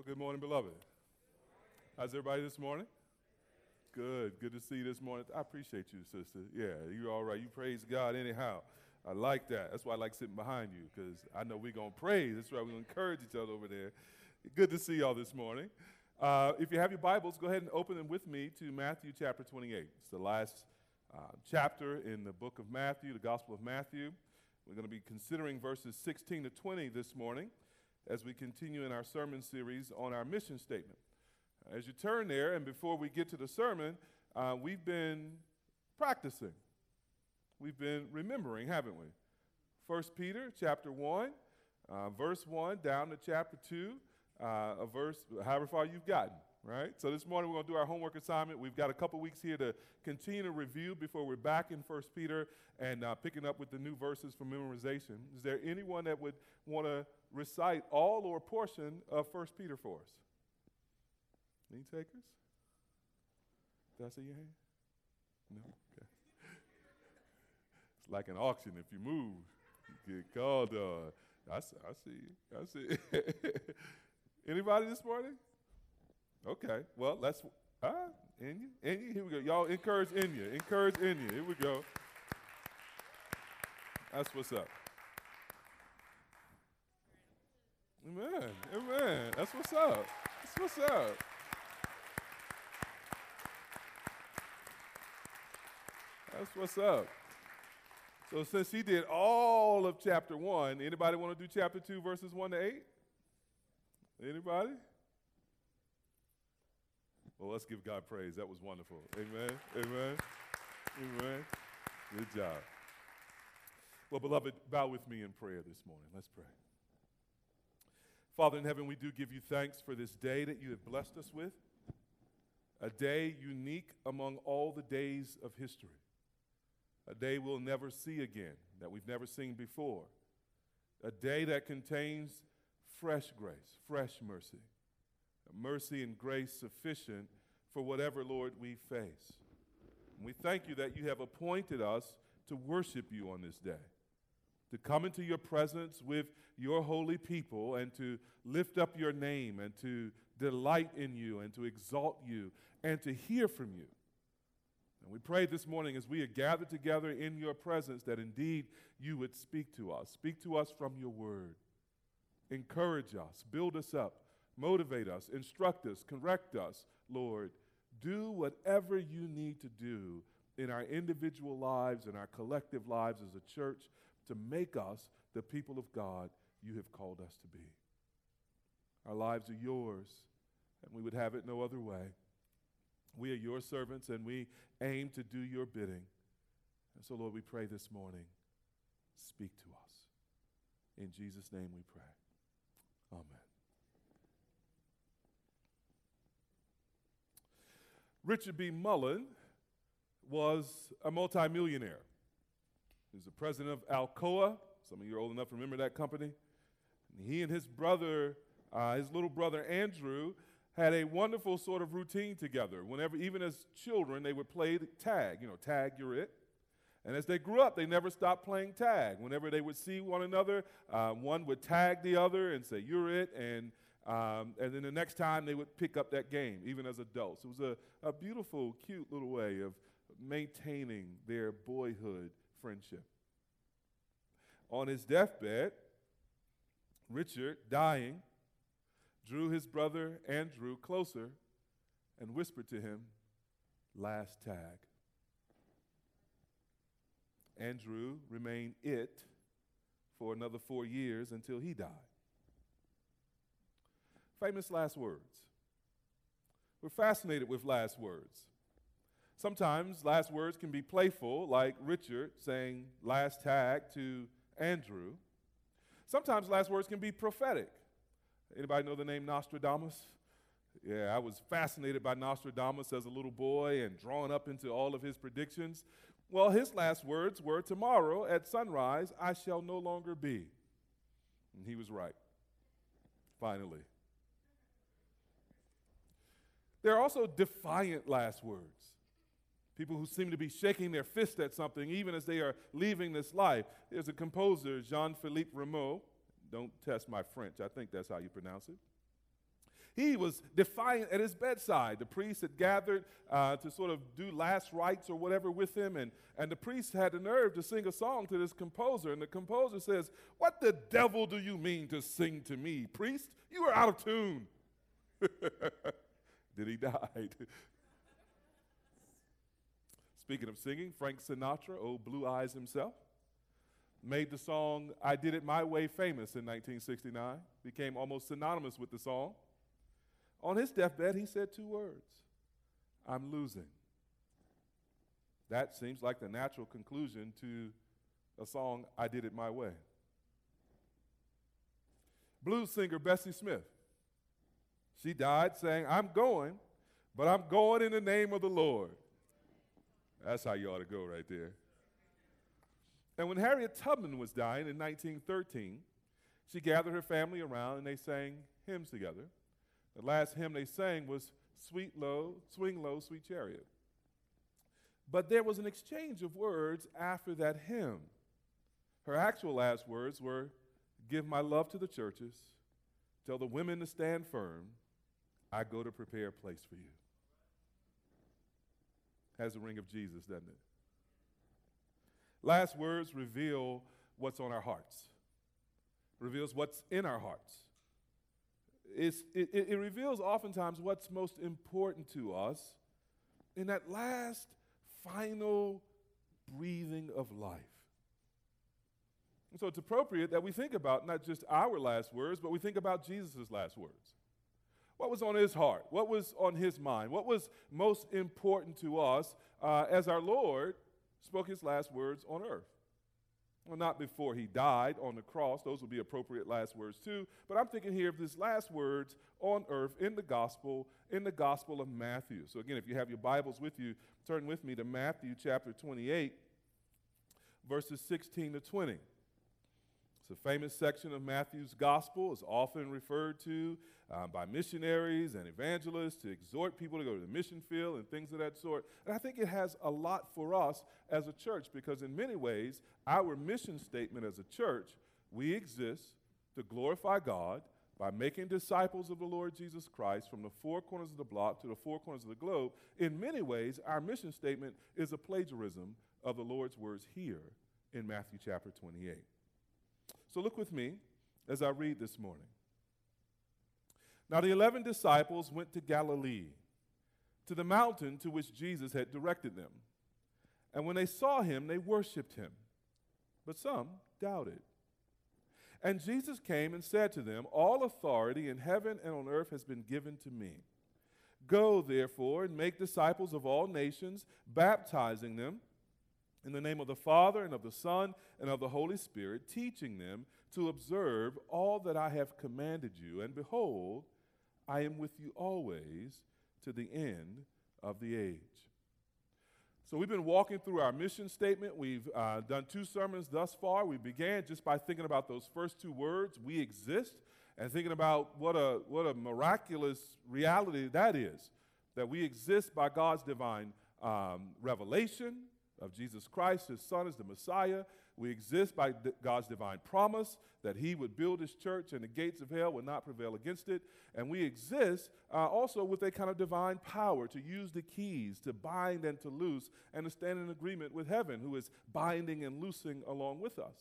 Well, good morning, beloved. How's everybody this morning? Good. Good to see you this morning. I appreciate you, sister. Yeah, you're all right. You praise God anyhow. I like that. That's why I like sitting behind you because I know we're going to praise. That's why we're going to encourage each other over there. Good to see y'all this morning. Uh, if you have your Bibles, go ahead and open them with me to Matthew chapter 28. It's the last uh, chapter in the book of Matthew, the Gospel of Matthew. We're going to be considering verses 16 to 20 this morning as we continue in our sermon series on our mission statement. As you turn there, and before we get to the sermon, uh, we've been practicing. We've been remembering, haven't we? First Peter chapter 1, uh, verse 1 down to chapter 2, uh, a verse, however far you've gotten, right? So this morning we're going to do our homework assignment. We've got a couple weeks here to continue to review before we're back in First Peter and uh, picking up with the new verses for memorization. Is there anyone that would want to recite all or portion of First Peter for us? Any takers? Did I see your hand? No? Okay. It's like an auction. If you move, you get called. Uh, I, see, I see. I see. Anybody this morning? Okay. Well, let's. Ah, Enya, Enya, here we go. Y'all encourage Enya. Encourage Enya. Here we go. That's what's up. Amen. Amen. That's what's up. That's what's up. That's what's up. So since he did all of chapter 1, anybody want to do chapter 2 verses 1 to 8? Anybody? Well, let's give God praise. That was wonderful. Amen. Amen. Amen. Good job. Well, beloved, bow with me in prayer this morning. Let's pray. Father in heaven, we do give you thanks for this day that you have blessed us with, a day unique among all the days of history, a day we'll never see again, that we've never seen before, a day that contains fresh grace, fresh mercy, mercy and grace sufficient for whatever, Lord, we face. And we thank you that you have appointed us to worship you on this day to come into your presence with your holy people and to lift up your name and to delight in you and to exalt you and to hear from you. And we pray this morning as we are gathered together in your presence that indeed you would speak to us. Speak to us from your word. Encourage us, build us up, motivate us, instruct us, correct us, Lord. Do whatever you need to do in our individual lives and our collective lives as a church to make us the people of God you have called us to be. Our lives are yours, and we would have it no other way. We are your servants, and we aim to do your bidding. And so, Lord, we pray this morning, speak to us. In Jesus' name we pray. Amen. Richard B. Mellon was a multimillionaire. He's the president of Alcoa. Some of you are old enough to remember that company. And he and his brother, uh, his little brother Andrew, had a wonderful sort of routine together. Whenever, even as children, they would play tag. You know, tag, you're it. And as they grew up, they never stopped playing tag. Whenever they would see one another, uh, one would tag the other and say, You're it. And, um, and then the next time they would pick up that game, even as adults. It was a, a beautiful, cute little way of maintaining their boyhood friendship. On his deathbed, Richard, dying, drew his brother Andrew closer and whispered to him, Last tag. Andrew remained it for another four years until he died. Famous last words. We're fascinated with last words. Sometimes last words can be playful, like Richard saying last tag to Andrew. Sometimes last words can be prophetic. Anybody know the name Nostradamus? Yeah, I was fascinated by Nostradamus as a little boy and drawn up into all of his predictions. Well, his last words were Tomorrow at sunrise, I shall no longer be. And he was right, finally. There are also defiant last words. People who seem to be shaking their fist at something even as they are leaving this life. There's a composer, Jean Philippe Rameau. Don't test my French, I think that's how you pronounce it. He was defiant at his bedside. The priest had gathered uh, to sort of do last rites or whatever with him, and, and the priest had the nerve to sing a song to this composer. And the composer says, What the devil do you mean to sing to me, priest? You are out of tune. Then he died. Speaking of singing, Frank Sinatra, old Blue Eyes himself, made the song I Did It My Way famous in 1969, became almost synonymous with the song. On his deathbed, he said two words I'm losing. That seems like the natural conclusion to a song, I Did It My Way. Blues singer Bessie Smith. She died saying, I'm going, but I'm going in the name of the Lord. That's how you ought to go right there. And when Harriet Tubman was dying in 1913, she gathered her family around and they sang hymns together. The last hymn they sang was Sweet Low, Swing Low, Sweet Chariot. But there was an exchange of words after that hymn. Her actual last words were Give my love to the churches, tell the women to stand firm. I go to prepare a place for you has the ring of Jesus, doesn't it? Last words reveal what's on our hearts, reveals what's in our hearts. It, it, reveals oftentimes what's most important to us in that last, final breathing of life. And so it's appropriate that we think about not just our last words, but we think about Jesus' last words. What was on his heart? What was on his mind? What was most important to us uh, as our Lord spoke his last words on earth? Well, not before he died on the cross. Those would be appropriate last words too. But I'm thinking here of his last words on earth in the gospel, in the gospel of Matthew. So again, if you have your Bibles with you, turn with me to Matthew chapter 28, verses 16 to 20. It's a famous section of Matthew's gospel. It's often referred to um, by missionaries and evangelists to exhort people to go to the mission field and things of that sort. And I think it has a lot for us as a church because, in many ways, our mission statement as a church, we exist to glorify God by making disciples of the Lord Jesus Christ from the four corners of the block to the four corners of the globe. In many ways, our mission statement is a plagiarism of the Lord's words here in Matthew chapter 28. So look with me as I read this morning. Now the eleven disciples went to Galilee, to the mountain to which Jesus had directed them. And when they saw him, they worshiped him, but some doubted. And Jesus came and said to them, All authority in heaven and on earth has been given to me. Go, therefore, and make disciples of all nations, baptizing them in the name of the Father and of the Son and of the Holy Spirit, teaching them to observe all that I have commanded you. And behold, I am with you always to the end of the age. So, we've been walking through our mission statement. We've uh, done two sermons thus far. We began just by thinking about those first two words, we exist, and thinking about what a, what a miraculous reality that is that we exist by God's divine um, revelation, of Jesus Christ, his son, is the Messiah. We exist by God's divine promise that he would build his church and the gates of hell would not prevail against it. And we exist uh, also with a kind of divine power to use the keys to bind and to loose and to stand in agreement with heaven, who is binding and loosing along with us.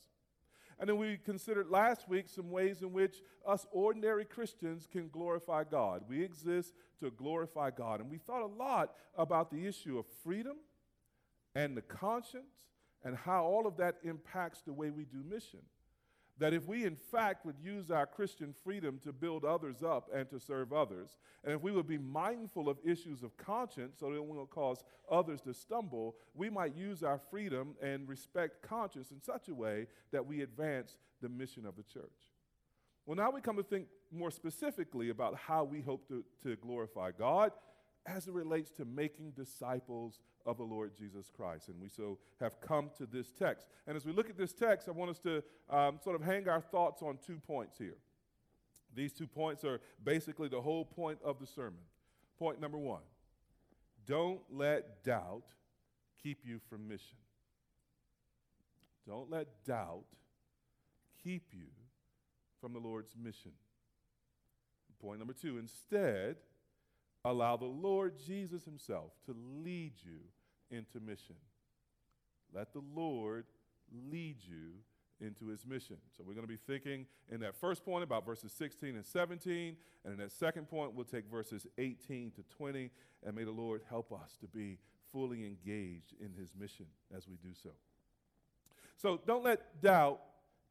And then we considered last week some ways in which us ordinary Christians can glorify God. We exist to glorify God. And we thought a lot about the issue of freedom and the conscience and how all of that impacts the way we do mission. That if we, in fact, would use our Christian freedom to build others up and to serve others, and if we would be mindful of issues of conscience so that we won't cause others to stumble, we might use our freedom and respect conscience in such a way that we advance the mission of the church. Well, now we come to think more specifically about how we hope to, to glorify God as it relates to making disciples of the Lord Jesus Christ. And we so have come to this text. And as we look at this text, I want us to um, sort of hang our thoughts on two points here. These two points are basically the whole point of the sermon. Point number one don't let doubt keep you from mission. Don't let doubt keep you from the Lord's mission. Point number two instead, allow the Lord Jesus Himself to lead you into mission. Let the Lord lead you into his mission. So we're going to be thinking in that first point about verses 16 and 17. And in that second point, we'll take verses 18 to 20. And may the Lord help us to be fully engaged in his mission as we do so. So don't let doubt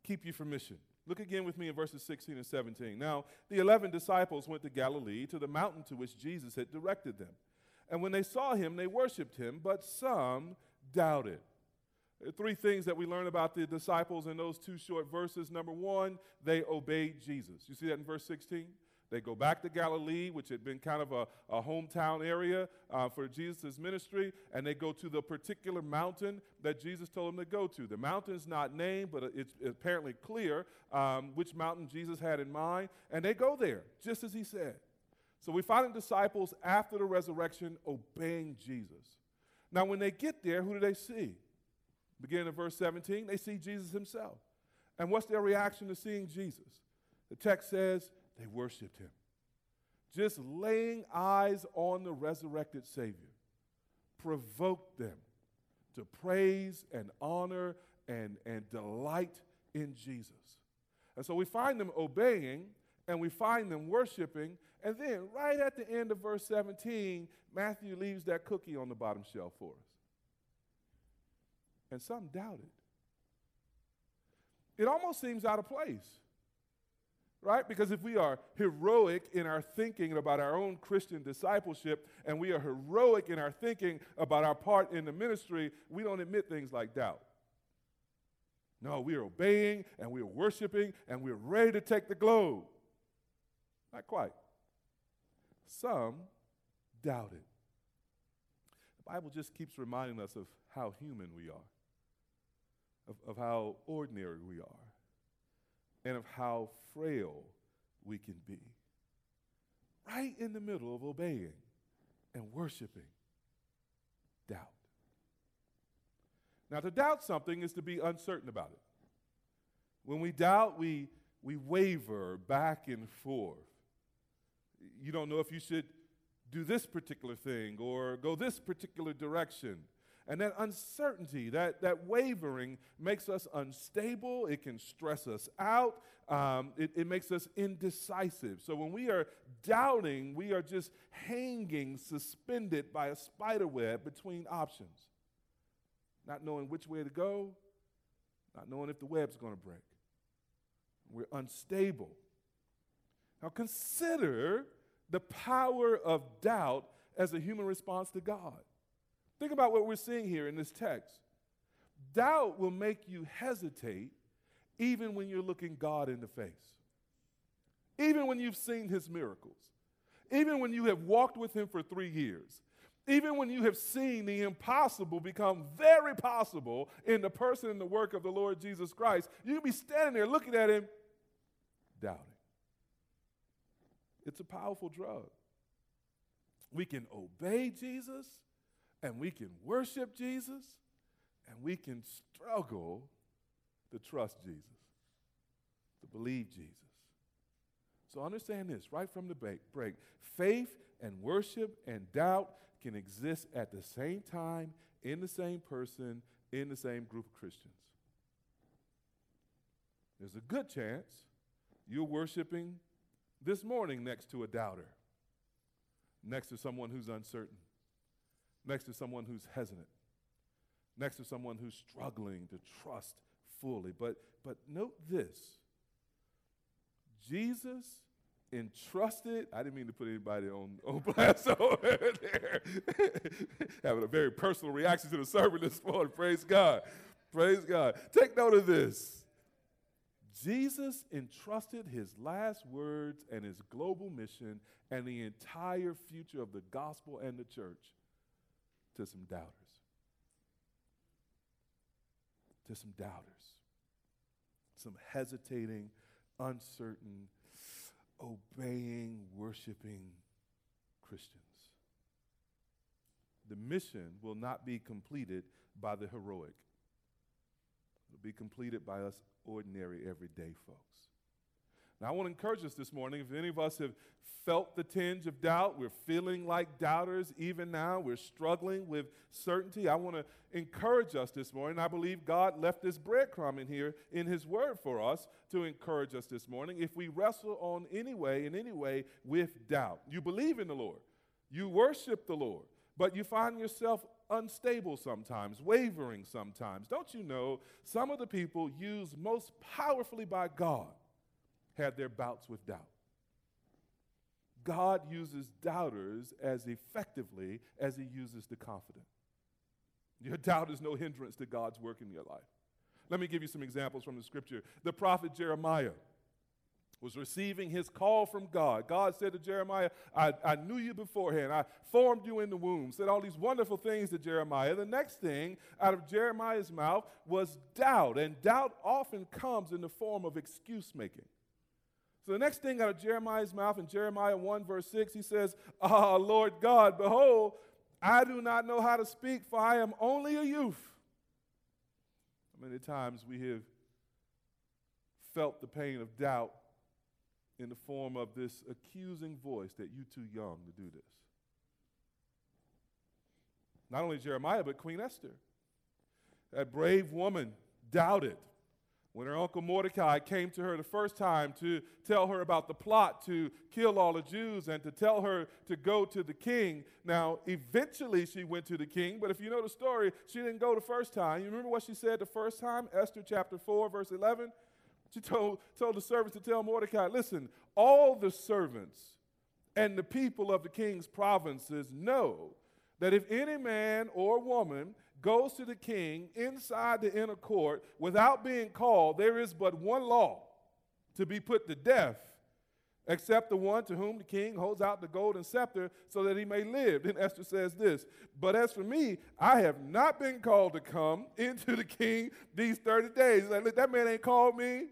keep you from mission. Look again with me in verses 16 and 17. Now, the 11 disciples went to Galilee, to the mountain to which Jesus had directed them. And when they saw him, they worshiped him, but some doubted. Three things that we learn about the disciples in those two short verses. Number one, they obeyed Jesus. You see that in verse 16? They go back to Galilee, which had been kind of a, a hometown area uh, for Jesus' ministry, and they go to the particular mountain that Jesus told them to go to. The mountain is not named, but it's apparently clear um, which mountain Jesus had in mind, and they go there, just as he said. So we find the disciples after the resurrection obeying Jesus. Now, when they get there, who do they see? Beginning of verse 17, they see Jesus himself. And what's their reaction to seeing Jesus? The text says they worshiped him. Just laying eyes on the resurrected Savior provoked them to praise and honor and, and delight in Jesus. And so we find them obeying and we find them worshiping. And then, right at the end of verse 17, Matthew leaves that cookie on the bottom shelf for us and some doubted. It almost seems out of place, right? Because if we are heroic in our thinking about our own Christian discipleship and we are heroic in our thinking about our part in the ministry, we don't admit things like doubt. No, we are obeying and we are worshiping and we're ready to take the globe. Not quite. Some doubted. The Bible just keeps reminding us of how human we are of, of how ordinary we are and of how frail we can be. Right in the middle of obeying and worshiping, doubt. Now, to doubt something is to be uncertain about it. When we doubt, we, we waver back and forth. You don't know if you should do this particular thing or go this particular direction. And that uncertainty, that, that wavering makes us unstable. It can stress us out. Um, it, it makes us indecisive. So when we are doubting, we are just hanging, suspended by a spider web between options, not knowing which way to go, not knowing if the web's going to break. We're unstable. Now consider the power of doubt as a human response to God. Think about what we're seeing here in this text. Doubt will make you hesitate even when you're looking God in the face, even when you've seen his miracles, even when you have walked with him for three years, even when you have seen the impossible become very possible in the person and the work of the Lord Jesus Christ, you can be standing there looking at him, doubting. It's a powerful drug. We can obey Jesus and we can worship Jesus and we can struggle to trust Jesus, to believe Jesus. So understand this right from the break faith and worship and doubt can exist at the same time, in the same person, in the same group of Christians. There's a good chance you're worshiping this morning next to a doubter, next to someone who's uncertain next to someone who's hesitant, next to someone who's struggling to trust fully. But, but note this Jesus entrusted, I didn't mean to put anybody on, on blast over there, having a very personal reaction to the sermon this morning. Praise God. Praise God. Take note of this. Jesus entrusted his last words and his global mission and the entire future of the gospel and the church to some doubters. To some doubters. Some hesitating, uncertain, obeying, worshiping Christians. The mission will not be completed by the heroic. It'll be completed by us ordinary, everyday folks. Now, I want to encourage us this morning. If any of us have felt the tinge of doubt, we're feeling like doubters even now, we're struggling with certainty, I want to encourage us this morning. I believe God left this breadcrumb in here in His Word for us to encourage us this morning. If we wrestle on any way, in any way, with doubt, you believe in the Lord, you worship the Lord, but you find yourself unstable sometimes, wavering sometimes. Don't you know some of the people used most powerfully by God had their bouts with doubt. God uses doubters as effectively as he uses the confident. Your doubt is no hindrance to God's work in your life. Let me give you some examples from the scripture. The prophet Jeremiah was receiving his call from God. God said to Jeremiah, I, I knew you beforehand. I formed you in the womb. Said all these wonderful things to Jeremiah. The next thing out of Jeremiah's mouth was doubt. And doubt often comes in the form of excuse making. So the next thing out of Jeremiah's mouth in Jeremiah 1, verse 6, he says, Ah, Lord God, behold, I do not know how to speak, for I am only a youth. How many times we have felt the pain of doubt in the form of this accusing voice that you're too young to do this? Not only Jeremiah, but Queen Esther. That brave woman doubted when her uncle Mordecai came to her the first time to tell her about the plot to kill all the Jews and to tell her to go to the king. Now, eventually she went to the king, but if you know the story, she didn't go the first time. You remember what she said the first time? Esther chapter 4, verse 11? She told, told the servants to tell Mordecai, listen, all the servants and the people of the king's provinces know that if any man or woman goes to the king inside the inner court without being called, there is but one law to be put to death, except the one to whom the king holds out the golden scepter so that he may live. Then Esther says this But as for me, I have not been called to come into the king these 30 days. Like, that man ain't called me.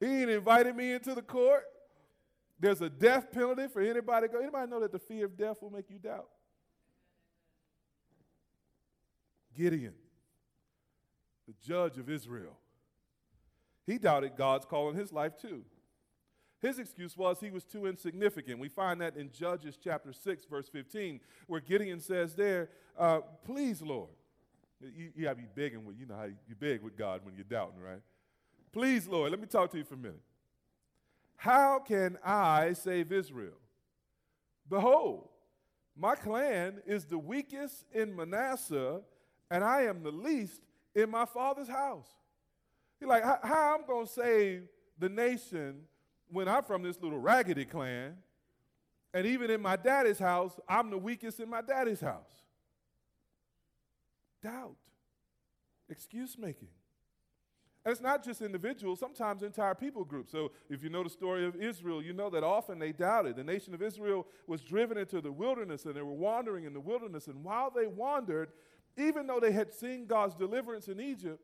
He ain't invited me into the court. There's a death penalty for anybody. Anybody know that the fear of death will make you doubt? Gideon, the judge of Israel. He doubted God's call in his life too. His excuse was he was too insignificant. We find that in Judges chapter 6, verse 15, where Gideon says there, uh, Please, Lord. You, you gotta be begging and you know how you beg with God when you're doubting, right? Please, Lord, let me talk to you for a minute. How can I save Israel? Behold, my clan is the weakest in Manasseh and I am the least in my father's house. He's like, how I'm going to save the nation when I'm from this little raggedy clan, and even in my daddy's house, I'm the weakest in my daddy's house. Doubt, excuse making. And it's not just individuals, sometimes entire people groups. So if you know the story of Israel, you know that often they doubted. The nation of Israel was driven into the wilderness and they were wandering in the wilderness. And while they wandered, even though they had seen God's deliverance in Egypt,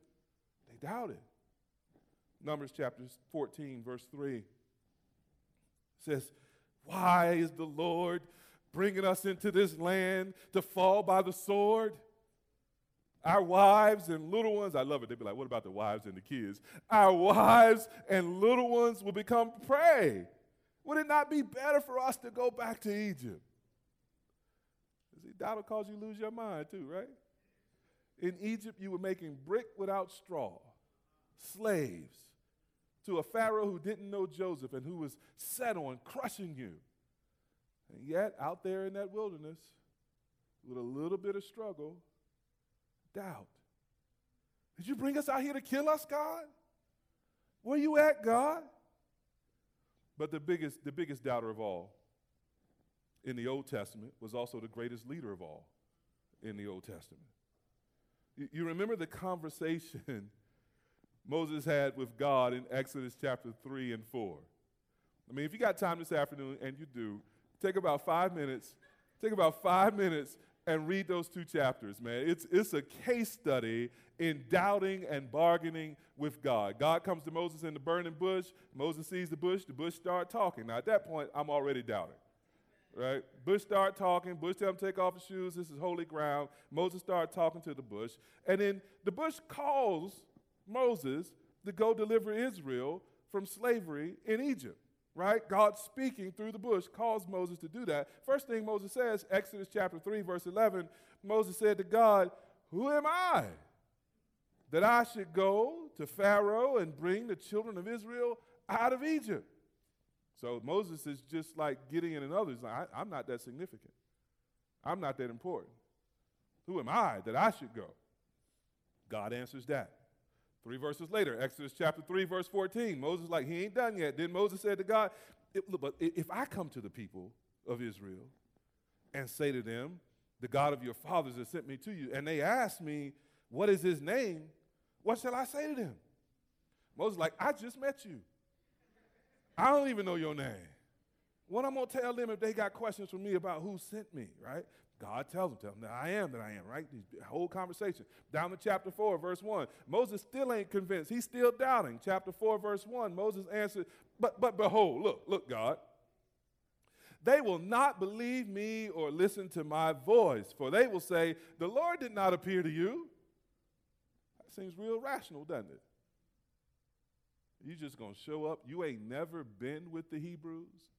they doubted. Numbers chapter 14, verse 3 says, Why is the Lord bringing us into this land to fall by the sword? Our wives and little ones, I love it. They'd be like, What about the wives and the kids? Our wives and little ones will become prey. Would it not be better for us to go back to Egypt? See, that'll cause you lose your mind too, right? In Egypt, you were making brick without straw, slaves to a Pharaoh who didn't know Joseph and who was set on crushing you. And yet, out there in that wilderness, with a little bit of struggle, doubt. Did you bring us out here to kill us, God? Where you at, God? But the biggest, the biggest doubter of all in the Old Testament was also the greatest leader of all in the Old Testament. You remember the conversation Moses had with God in Exodus chapter 3 and 4. I mean, if you got time this afternoon, and you do, take about five minutes, take about five minutes and read those two chapters, man. It's, it's a case study in doubting and bargaining with God. God comes to Moses in the burning bush. Moses sees the bush. The bush start talking. Now, at that point, I'm already doubting right? Bush start talking. Bush tell him to take off his shoes. This is holy ground. Moses start talking to the bush. And then the bush calls Moses to go deliver Israel from slavery in Egypt, right? God speaking through the bush caused Moses to do that. First thing Moses says, Exodus chapter 3, verse 11, Moses said to God, Who am I that I should go to Pharaoh and bring the children of Israel out of Egypt? So Moses is just like Gideon and others. I, I'm not that significant. I'm not that important. Who am I that I should go? God answers that. Three verses later, Exodus chapter 3, verse 14. Moses, like, he ain't done yet. Then Moses said to God, But if I come to the people of Israel and say to them, The God of your fathers has sent me to you, and they ask me, What is his name? What shall I say to them? Moses, like, I just met you. I don't even know your name. What I'm to tell them if they got questions for me about who sent me, right? God tells them, tell them that I am that I am, right? The whole conversation. Down to chapter 4, verse 1. Moses still ain't convinced. He's still doubting. Chapter 4, verse 1. Moses answered, But but behold, look, look, God. They will not believe me or listen to my voice, for they will say, The Lord did not appear to you. That seems real rational, doesn't it? You just gonna show up. You ain't never been with the Hebrews.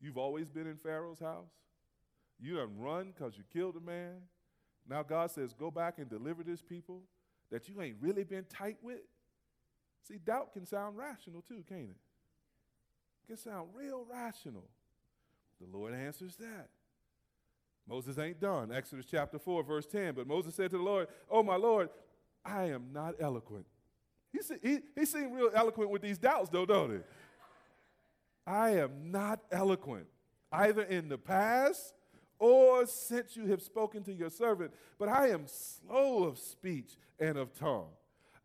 You've always been in Pharaoh's house. You done run because you killed a man. Now God says, go back and deliver this people that you ain't really been tight with. See, doubt can sound rational too, can't it? It can sound real rational. The Lord answers that. Moses ain't done. Exodus chapter 4, verse 10. But Moses said to the Lord, Oh, my Lord, I am not eloquent. He, he, he seemed real eloquent with these doubts, though, don't he? I am not eloquent, either in the past or since you have spoken to your servant, but I am slow of speech and of tongue.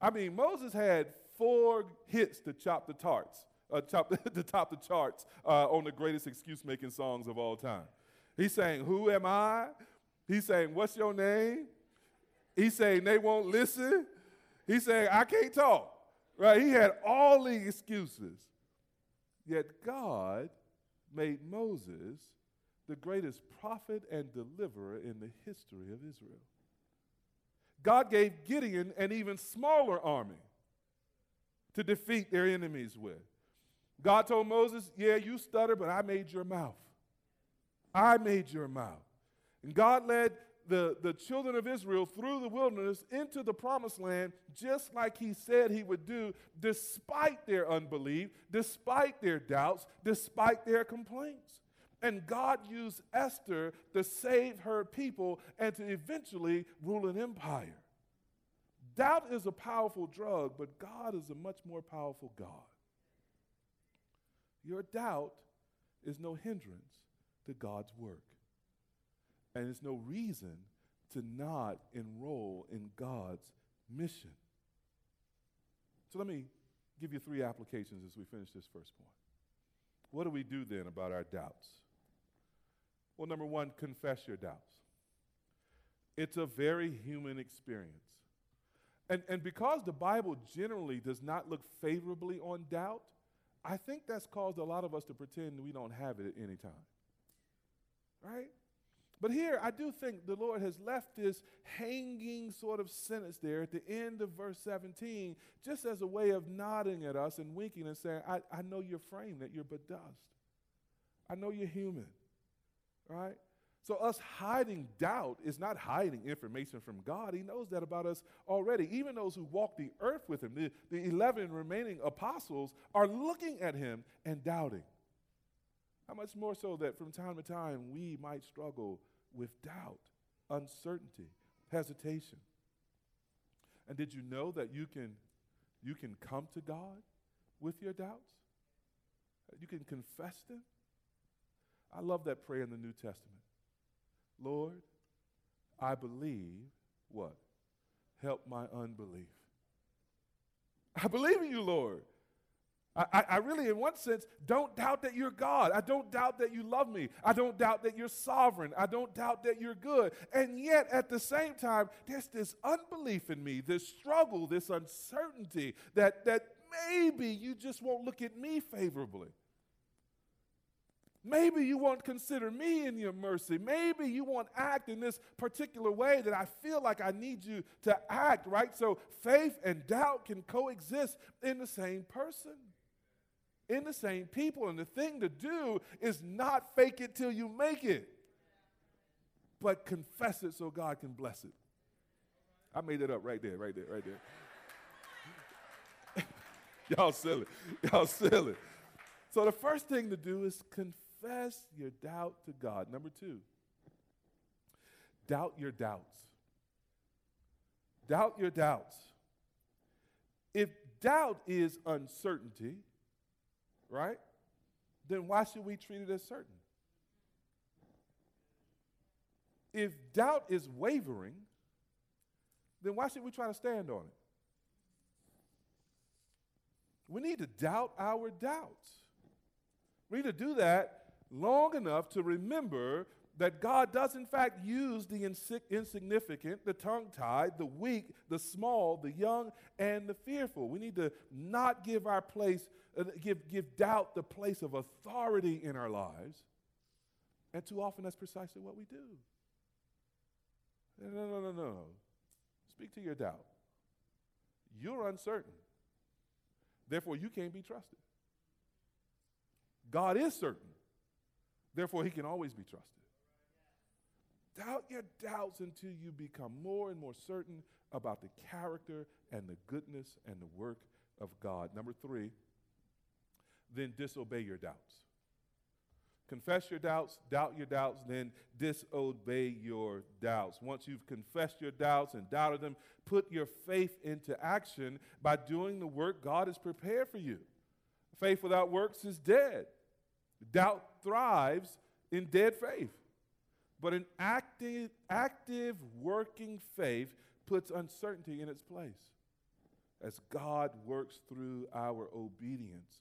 I mean, Moses had four hits to chop the tarts, uh, chop to top the charts uh, on the greatest excuse-making songs of all time. He's saying, "Who am I?" He's saying, "What's your name?" He's saying, "They won't listen." He's said, "I can't talk." Right? He had all the excuses. Yet God made Moses the greatest prophet and deliverer in the history of Israel. God gave Gideon an even smaller army to defeat their enemies with. God told Moses, Yeah, you stutter, but I made your mouth. I made your mouth. And God led the, the children of Israel through the wilderness into the promised land, just like he said he would do, despite their unbelief, despite their doubts, despite their complaints. And God used Esther to save her people and to eventually rule an empire. Doubt is a powerful drug, but God is a much more powerful God. Your doubt is no hindrance to God's work. And it's no reason to not enroll in God's mission. So let me give you three applications as we finish this first point. What do we do then about our doubts? Well, number one, confess your doubts. It's a very human experience. And, and because the Bible generally does not look favorably on doubt, I think that's caused a lot of us to pretend we don't have it at any time. Right? But here, I do think the Lord has left this hanging sort of sentence there at the end of verse 17, just as a way of nodding at us and winking and saying, I, I know you're framed, that you're but dust. I know you're human right? So, us hiding doubt is not hiding information from God. He knows that about us already. Even those who walk the earth with Him, the, the 11 remaining apostles, are looking at Him and doubting. How much more so that from time to time we might struggle with doubt, uncertainty, hesitation. And did you know that you can, you can come to God with your doubts? You can confess them? I love that prayer in the New Testament. Lord, I believe what? Help my unbelief. I believe in you, Lord. I, I, really, in one sense, don't doubt that you're God. I don't doubt that you love me. I don't doubt that you're sovereign. I don't doubt that you're good. And yet, at the same time, there's this unbelief in me, this struggle, this uncertainty that, that maybe you just won't look at me favorably. Maybe you won't consider me in your mercy. Maybe you won't act in this particular way that I feel like I need you to act, right? So faith and doubt can coexist in the same person. In the same people. And the thing to do is not fake it till you make it, but confess it so God can bless it. I made it up right there, right there, right there. Y'all silly. Y'all silly. So the first thing to do is confess your doubt to God. Number two, doubt your doubts. Doubt your doubts. If doubt is uncertainty, right? Then why should we treat it as certain? If doubt is wavering, then why should we try to stand on it? We need to doubt our doubts. We need to do that long enough to remember that God does, in fact, use the insignificant, the tongue tied, the weak, the small, the young, and the fearful. We need to not give our place, uh, give, give doubt the place of authority in our lives. And too often, that's precisely what we do. No, no, no, no, no. Speak to your doubt. You're uncertain. Therefore, you can't be trusted. God is certain. Therefore, he can always be trusted. Doubt your doubts until you become more and more certain about the character and the goodness and the work of God. Number three, then disobey your doubts. Confess your doubts, doubt your doubts, then disobey your doubts. Once you've confessed your doubts and doubted them, put your faith into action by doing the work God has prepared for you. Faith without works is dead. Doubt thrives in dead faith. But an active, active working faith puts uncertainty in its place as God works through our obedience,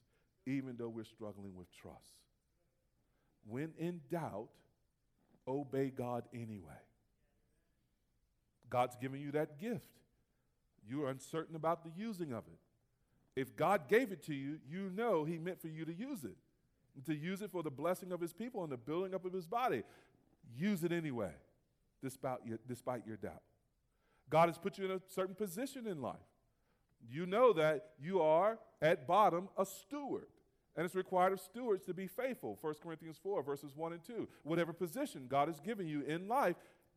even though we're struggling with trust. When in doubt, obey God anyway. God's giving you that gift. You're uncertain about the using of it. If God gave it to you, you know He meant for you to use it, to use it for the blessing of His people and the building up of His body. Use it anyway, despite your, despite your doubt. God has put you in a certain position in life. You know that you are, at bottom, a steward. And it's required of stewards to be faithful. 1 Corinthians 4, verses 1 and 2. Whatever position God has given you in life,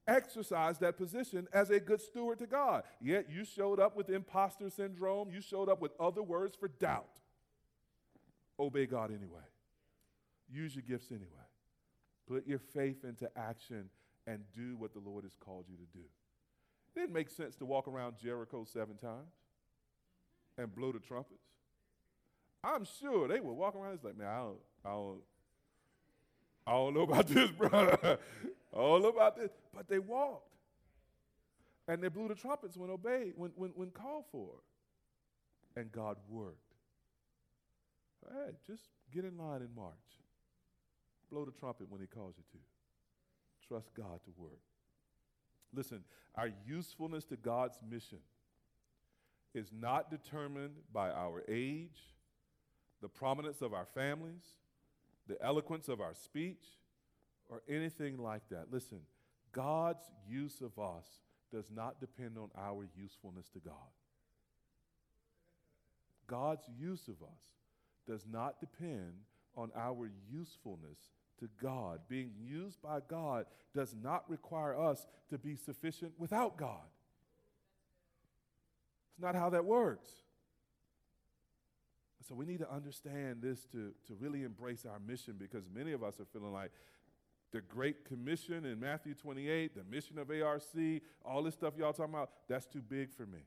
exercise that position as a good steward to God. Yet you showed up with imposter syndrome, you showed up with other words for doubt. Obey God anyway. Use your gifts anyway. Put your faith into action and do what the Lord has called you to do. It didn't make sense to walk around Jericho seven times and blow the trumpets. I'm sure they would walk around. It's like, man, I don't, I don't, I don't know about this, brother. I don't know about this. But they walked. And they blew the trumpets when obeyed, when, when, when called for. And God worked. Hey, just get in line and march. Blow the trumpet when He calls you to. Trust God to work. Listen, our usefulness to God's mission is not determined by our age the prominence of our families, the eloquence of our speech, or anything like that. Listen, God's use of us does not depend on our usefulness to God. God's use of us does not depend on our usefulness to God. Being used by God does not require us to be sufficient without God. It's not how that works. So we need to understand this to, to really embrace our mission because many of us are feeling like the Great Commission in Matthew 28, the mission of ARC, all this stuff y'all talking about, that's too big for me.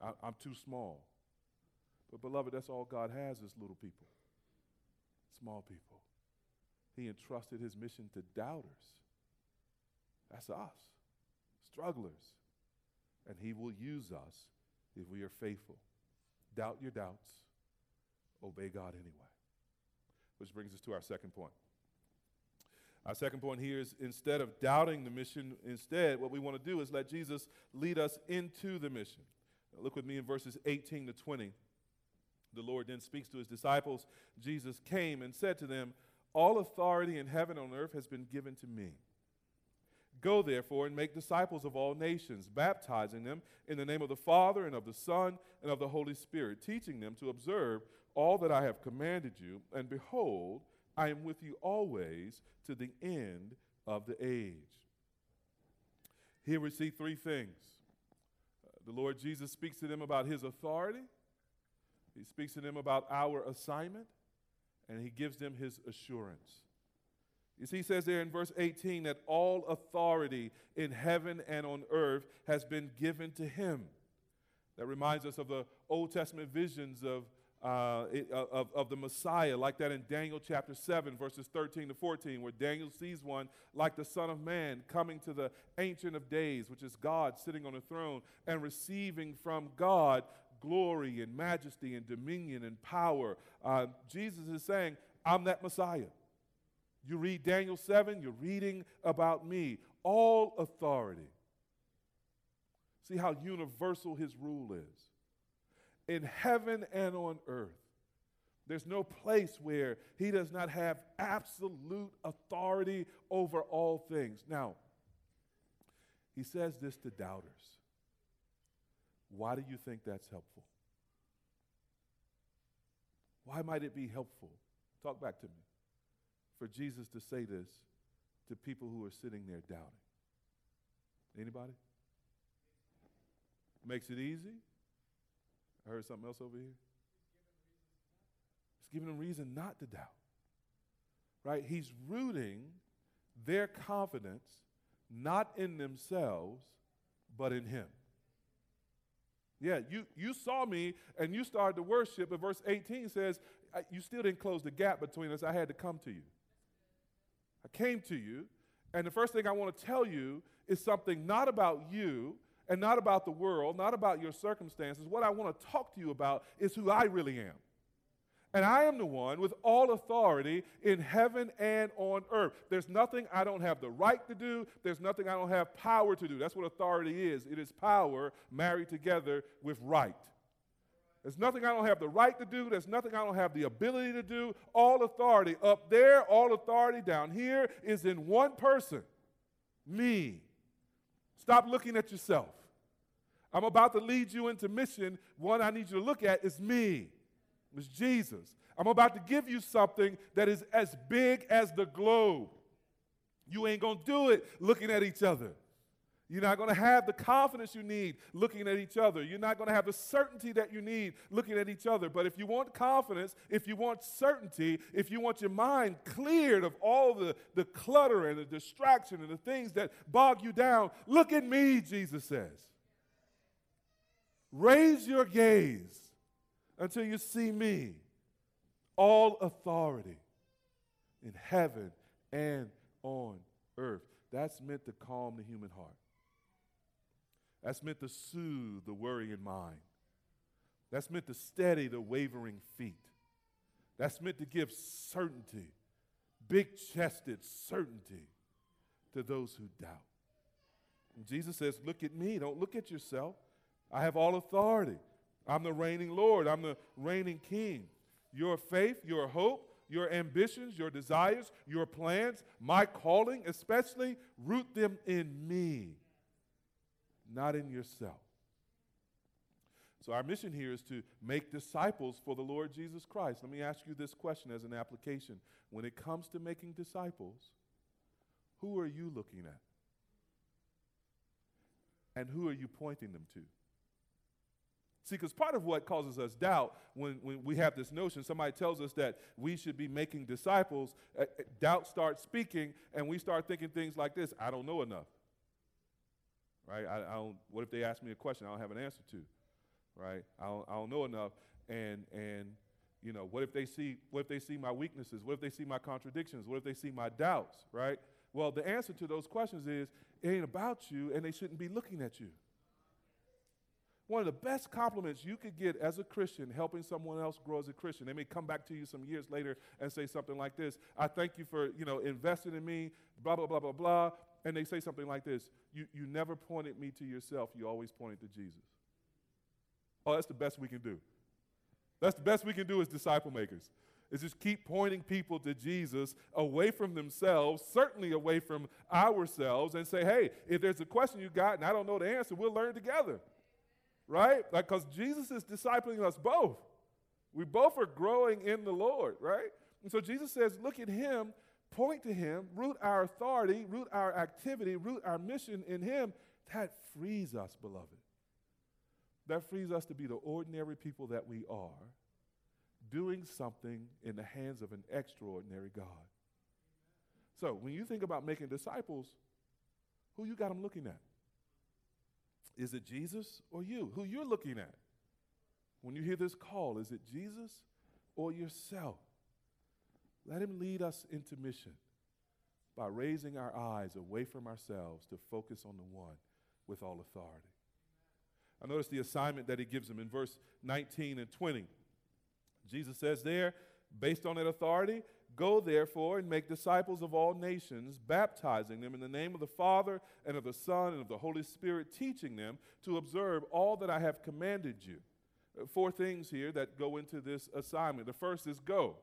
I, I'm too small. But, beloved, that's all God has is little people, small people. He entrusted his mission to doubters. That's us, strugglers. And he will use us if we are faithful. Doubt your doubts, obey God anyway. Which brings us to our second point. Our second point here is instead of doubting the mission, instead, what we want to do is let Jesus lead us into the mission. Now look with me in verses 18 to 20. The Lord then speaks to his disciples. Jesus came and said to them, All authority in heaven and on earth has been given to me. Go therefore and make disciples of all nations, baptizing them in the name of the Father and of the Son and of the Holy Spirit, teaching them to observe all that I have commanded you, and behold, I am with you always to the end of the age. Here we see three things. Uh, the Lord Jesus speaks to them about his authority, he speaks to them about our assignment, and he gives them his assurance. You see, he says there in verse 18 that all authority in heaven and on earth has been given to him. That reminds us of the Old Testament visions of, uh, of, of the Messiah, like that in Daniel chapter 7, verses 13 to 14, where Daniel sees one like the Son of Man coming to the Ancient of Days, which is God sitting on a throne, and receiving from God glory and majesty and dominion and power. Uh, Jesus is saying, I'm that Messiah. You read Daniel 7, you're reading about me. All authority See how universal his rule is. In heaven and on earth, there's no place where he does not have absolute authority over all things. Now, he says this to doubters. Why do you think that's helpful? Why might it be helpful? Talk back to me. For Jesus to say this to people who are sitting there doubting. Anybody? Makes it easy. I heard something else over here. It's giving them reason not to doubt. Right? He's rooting their confidence not in themselves, but in Him. Yeah, you, you saw me and you started to worship, but verse 18 says, You still didn't close the gap between us. I had to come to you. I came to you, and the first thing I want to tell you is something not about you, and not about the world, not about your circumstances. What I want to talk to you about is who I really am. And I am the one with all authority in heaven and on earth. There's nothing I don't have the right to do, there's nothing I don't have power to do. That's what authority is it is power married together with right. There's nothing I don't have the right to do. There's nothing I don't have the ability to do. All authority up there, all authority down here is in one person me. Stop looking at yourself. I'm about to lead you into mission. One I need you to look at is me, it's Jesus. I'm about to give you something that is as big as the globe. You ain't gonna do it looking at each other. You're not going to have the confidence you need looking at each other. You're not going to have the certainty that you need looking at each other. But if you want confidence, if you want certainty, if you want your mind cleared of all the, the clutter and the distraction and the things that bog you down, look at me, Jesus says. Raise your gaze until you see me. All authority in heaven and on earth. That's meant to calm the human heart. That's meant to soothe the worrying mind. That's meant to steady the wavering feet. That's meant to give certainty, big chested certainty to those who doubt. And Jesus says, Look at me, don't look at yourself. I have all authority. I'm the reigning Lord, I'm the reigning King. Your faith, your hope, your ambitions, your desires, your plans, my calling, especially, root them in me not in yourself. So, our mission here is to make disciples for the Lord Jesus Christ. Let me ask you this question as an application. When it comes to making disciples, who are you looking at? And who are you pointing them to? See, because part of what causes us doubt when, when we have this notion, somebody tells us that we should be making disciples, uh, doubt starts speaking, and we start thinking things like this I don't know enough right? I, I, don't, what if they ask me a question I don't have an answer to, right? I don't, I don't know enough, and and you know, what if they see what if they see my weaknesses? What if they see my contradictions? What if they see my doubts, right? Well, the answer to those questions is it ain't about you, and they shouldn't be looking at you. One of the best compliments you could get as a Christian, helping someone else grow as a Christian. They may come back to you some years later and say something like this: "I thank you for you know investing in me." Blah blah blah blah blah and they say something like this you, you never pointed me to yourself, you always pointed to Jesus. Oh, that's the best we can do. That's the best we can do as disciple makers. Is just keep pointing people to Jesus away from themselves, certainly away from ourselves, and say, hey, if there's a question you got and I don't know the answer, we'll learn together. Right? Like, because Jesus is discipling us both. We both are growing in the Lord, right? And so Jesus says, look at him, point to him, root our authority, root our activity, root our mission in him. That frees us, beloved. That frees us to be the ordinary people that we are, doing something in the hands of an extraordinary God. So when you think about making disciples, who you got them looking at? Is it Jesus or you? Who you're looking at? When you hear this call, is it Jesus or yourself? Let him lead us into mission by raising our eyes away from ourselves to focus on the one with all authority. I notice the assignment that he gives them in verse 19 and 20. Jesus says there, based on that authority, Go therefore and make disciples of all nations, baptizing them in the name of the Father and of the Son and of the Holy Spirit, teaching them to observe all that I have commanded you. Uh, four things here that go into this assignment. The first is go.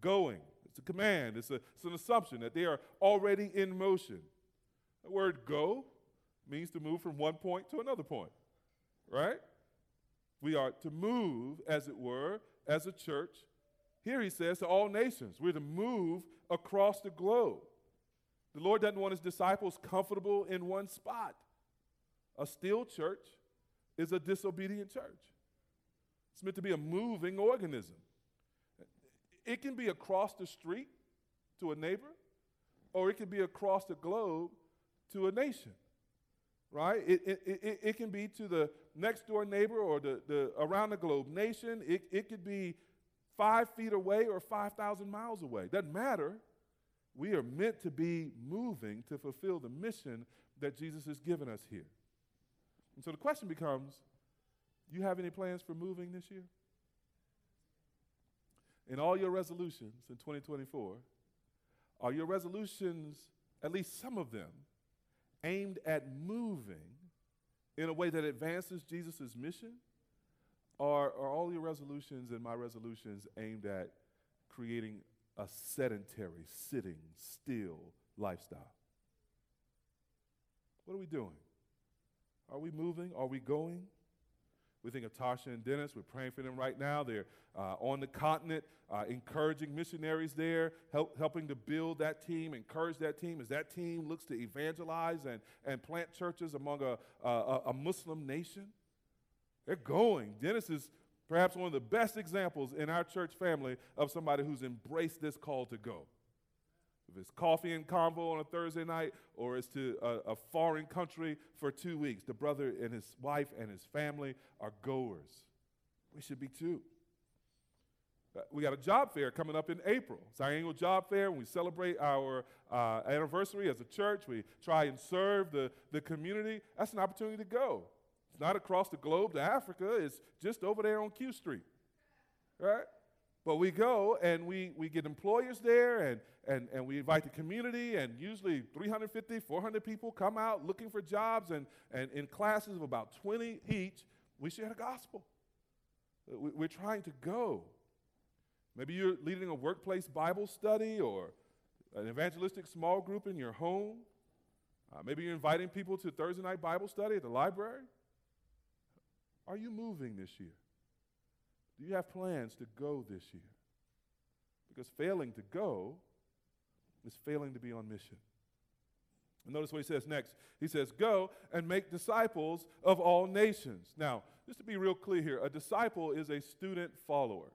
Going. It's a command, it's, a, it's an assumption that they are already in motion. The word go means to move from one point to another point right? We are to move, as it were, as a church. Here he says to all nations, we're to move across the globe. The Lord doesn't want his disciples comfortable in one spot. A still church is a disobedient church. It's meant to be a moving organism. It can be across the street to a neighbor, or it can be across the globe to a nation right? It, it, it, it, can be to the next door neighbor or the, the around the globe nation. It, it could be five feet away or 5,000 miles away. Doesn't matter. We are meant to be moving to fulfill the mission that Jesus has given us here. And so the question becomes you have any plans for moving this year? In all your resolutions in 2024, are your resolutions, at least some of them, aimed at moving in a way that advances Jesus' mission? Or are all your resolutions and my resolutions aimed at creating a sedentary, sitting, still lifestyle? What are we doing? Are we moving? Are we going? We think of Tasha and Dennis. We're praying for them right now. They're uh, on the continent, uh, encouraging missionaries there, help, helping to build that team, encourage that team as that team looks to evangelize and, and plant churches among a, a, a Muslim nation. They're going. Dennis is perhaps one of the best examples in our church family of somebody who's embraced this call to go. If it's coffee and convo on a Thursday night or it's to a, a, foreign country for two weeks, the brother and his wife and his family are goers. We should be too. Uh, we got a job fair coming up in April. It's our annual job fair. When we celebrate our uh, anniversary as a church, we try and serve the, the community. That's an opportunity to go. It's not across the globe to Africa, it's just over there on Q Street. Right? But we go and we, we get employers there and, and, and we invite the community, and usually 350, 400 people come out looking for jobs, and, and in classes of about 20 each, we share the gospel. We, we're trying to go. Maybe you're leading a workplace Bible study or an evangelistic small group in your home. Uh, maybe you're inviting people to Thursday night Bible study at the library. Are you moving this year? Do you have plans to go this year? Because failing to go is failing to be on mission. And notice what he says next. He says, Go and make disciples of all nations. Now, just to be real clear here, a disciple is a student follower.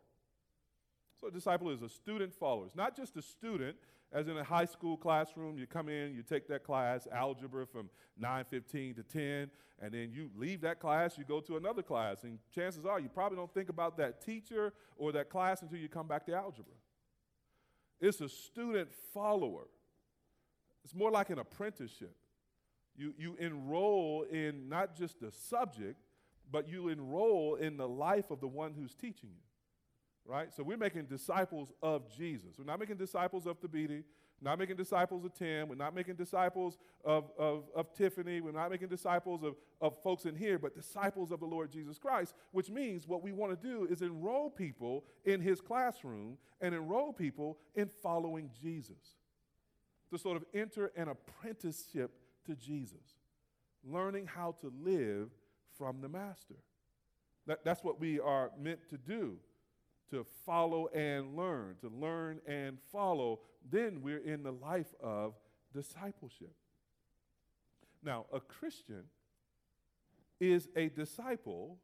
So a disciple is a student follower. It's not just a student as in a high school classroom, you come in, you take that class, algebra from 9:15 to 10, and then you leave that class, you go to another class, and chances are you probably don't think about that teacher or that class until you come back to algebra. It's a student follower. It's more like an apprenticeship. You, you enroll in not just the subject, but you enroll in the life of the one who's teaching you right? So we're making disciples of Jesus. We're not making disciples of Thabiti. Not making disciples of Tim. We're not making disciples of, of, of Tiffany. We're not making disciples of, of folks in here, but disciples of the Lord Jesus Christ, which means what we want to do is enroll people in his classroom and enroll people in following Jesus. To sort of enter an apprenticeship to Jesus, learning how to live from the Master. That, that's what we are meant to do. To follow and learn, to learn and follow, then we're in the life of discipleship. Now, a Christian is a disciple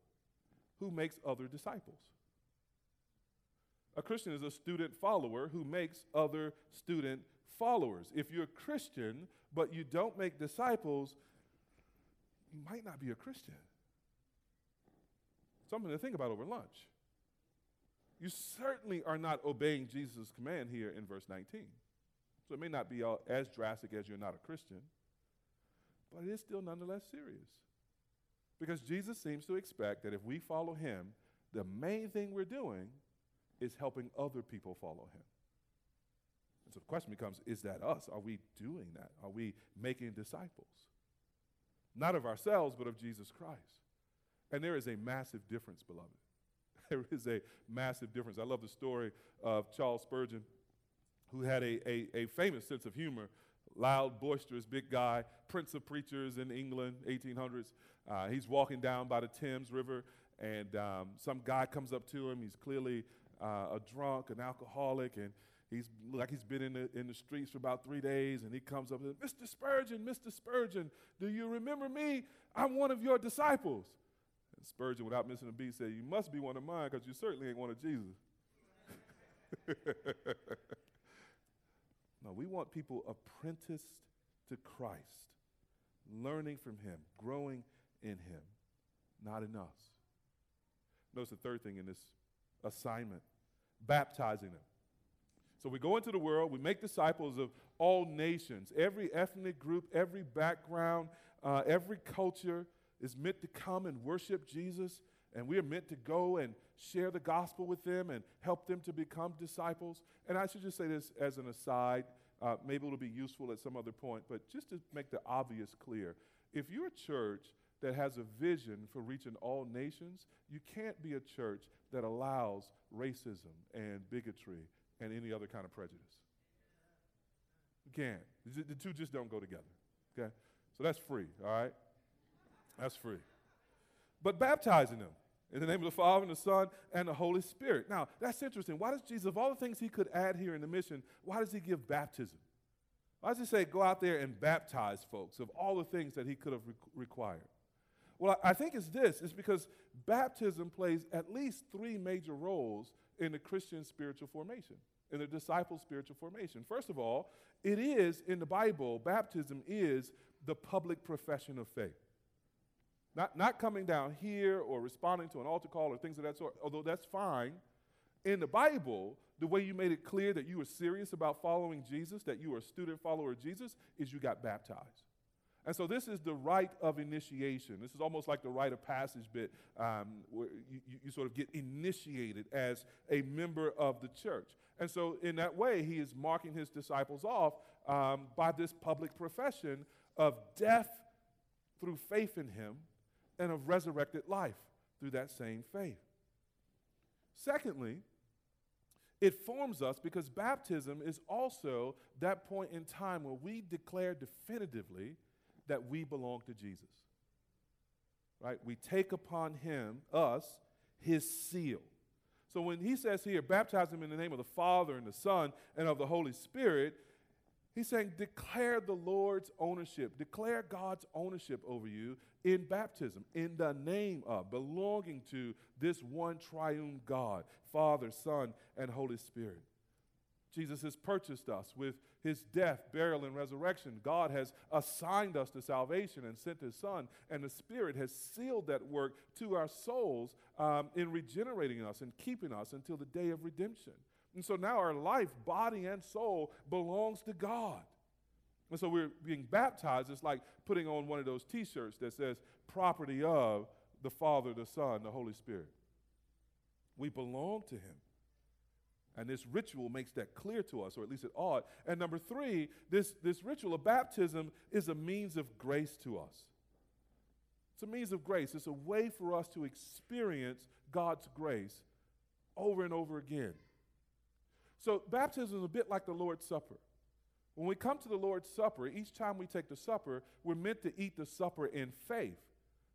who makes other disciples. A Christian is a student follower who makes other student followers. If you're a Christian, but you don't make disciples, you might not be a Christian. Something to think about over lunch. You certainly are not obeying Jesus' command here in verse 19. So it may not be as drastic as you're not a Christian, but it is still nonetheless serious. Because Jesus seems to expect that if we follow him, the main thing we're doing is helping other people follow him. And so the question becomes is that us? Are we doing that? Are we making disciples? Not of ourselves, but of Jesus Christ. And there is a massive difference, beloved. There is a massive difference. I love the story of Charles Spurgeon, who had a, a, a famous sense of humor loud, boisterous, big guy, prince of preachers in England, 1800s. Uh, he's walking down by the Thames River, and um, some guy comes up to him. He's clearly uh, a drunk, an alcoholic, and he's like he's been in the, in the streets for about three days. And he comes up and says, Mr. Spurgeon, Mr. Spurgeon, do you remember me? I'm one of your disciples. And Spurgeon, without missing a beat, said, You must be one of mine because you certainly ain't one of Jesus. no, we want people apprenticed to Christ, learning from Him, growing in Him, not in us. Notice the third thing in this assignment baptizing them. So we go into the world, we make disciples of all nations, every ethnic group, every background, uh, every culture is meant to come and worship Jesus, and we are meant to go and share the gospel with them and help them to become disciples. And I should just say this as an aside, uh, maybe it'll be useful at some other point, but just to make the obvious clear if you're a church that has a vision for reaching all nations, you can't be a church that allows racism and bigotry and any other kind of prejudice. You can't. The two just don't go together. Okay? So that's free, all right? That's free. But baptizing them in the name of the Father and the Son and the Holy Spirit. Now, that's interesting. Why does Jesus, of all the things he could add here in the mission, why does he give baptism? Why does he say go out there and baptize folks of all the things that he could have re- required? Well, I think it's this. It's because baptism plays at least three major roles in the Christian spiritual formation, in the disciple spiritual formation. First of all, it is in the Bible, baptism is the public profession of faith. Not, not coming down here or responding to an altar call or things of that sort, although that's fine. In the Bible, the way you made it clear that you were serious about following Jesus, that you were a student follower of Jesus, is you got baptized. And so this is the rite of initiation. This is almost like the rite of passage bit um, where you, you, sort of get initiated as a member of the church. And so in that way, he is marking his disciples off um, by this public profession of death through faith in him and of resurrected life through that same faith. Secondly, it forms us because baptism is also that point in time where we declare definitively that we belong to Jesus. Right? We take upon him, us, his seal. So when he says here, baptize him in the name of the Father and the Son and of the Holy Spirit, He's saying, declare the Lord's ownership, declare God's ownership over you in baptism, in the name of, belonging to this one triune God, Father, Son, and Holy Spirit. Jesus has purchased us with his death, burial, and resurrection. God has assigned us to salvation and sent his Son, and the Spirit has sealed that work to our souls um, in regenerating us and keeping us until the day of redemption. And so now our life, body, and soul belongs to God. And so we're being baptized. It's like putting on one of those t shirts that says, property of the Father, the Son, the Holy Spirit. We belong to Him. And this ritual makes that clear to us, or at least it ought. And number three, this, this ritual of baptism is a means of grace to us. It's a means of grace. It's a way for us to experience God's grace over and over again. So, baptism is a bit like the Lord's Supper. When we come to the Lord's Supper, each time we take the supper, we're meant to eat the supper in faith.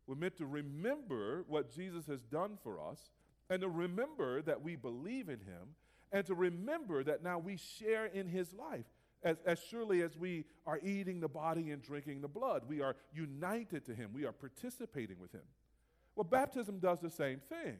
We're meant to remember what Jesus has done for us and to remember that we believe in him, and to remember that now we share in his life. As, as surely as we are eating the body and drinking the blood, we are united to him, we are participating with him. Well, baptism does the same thing,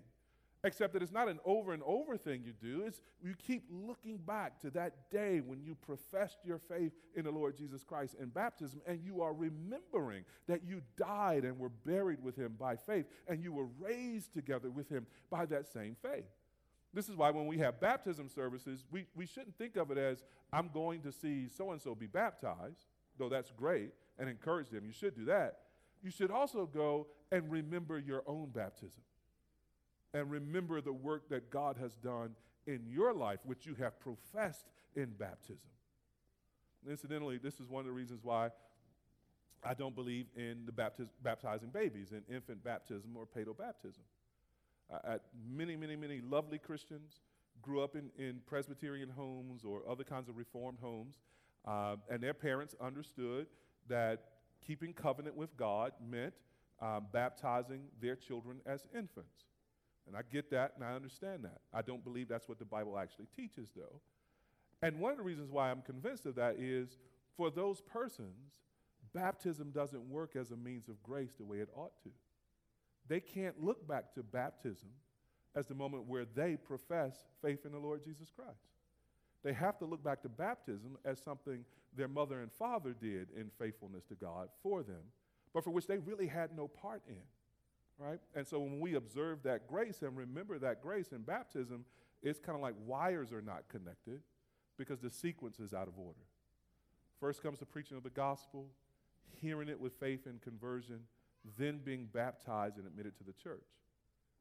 except that it's not an over and over thing you do. It's you keep looking back to that day when you professed your faith in the Lord Jesus Christ in baptism, and you are remembering that you died and were buried with him by faith, and you were raised together with him by that same faith. This is why when we have baptism services, we, we shouldn't think of it as, I'm going to see so and so be baptized, though that's great, and encourage them. You should do that you should also go and remember your own baptism and remember the work that God has done in your life, which you have professed in baptism. Incidentally, this is one of the reasons why I don't believe in the baptiz- baptizing babies, in infant baptism or paedo baptism. Uh, many, many, many lovely Christians grew up in, in Presbyterian homes or other kinds of Reformed homes, uh, and their parents understood that keeping covenant with God meant um, baptizing their children as infants. And I get that and I understand that. I don't believe that's what the Bible actually teaches, though. And one of the reasons why I'm convinced of that is for those persons, baptism doesn't work as a means of grace the way it ought to. They can't look back to baptism as the moment where they profess faith in the Lord Jesus Christ. They have to look back to baptism as something their mother and father did in faithfulness to God for them, but for which they really had no part in. Right? And so when we observe that grace and remember that grace in baptism, it's kind of like wires are not connected because the sequence is out of order. First comes the preaching of the gospel, hearing it with faith and conversion, then being baptized and admitted to the church.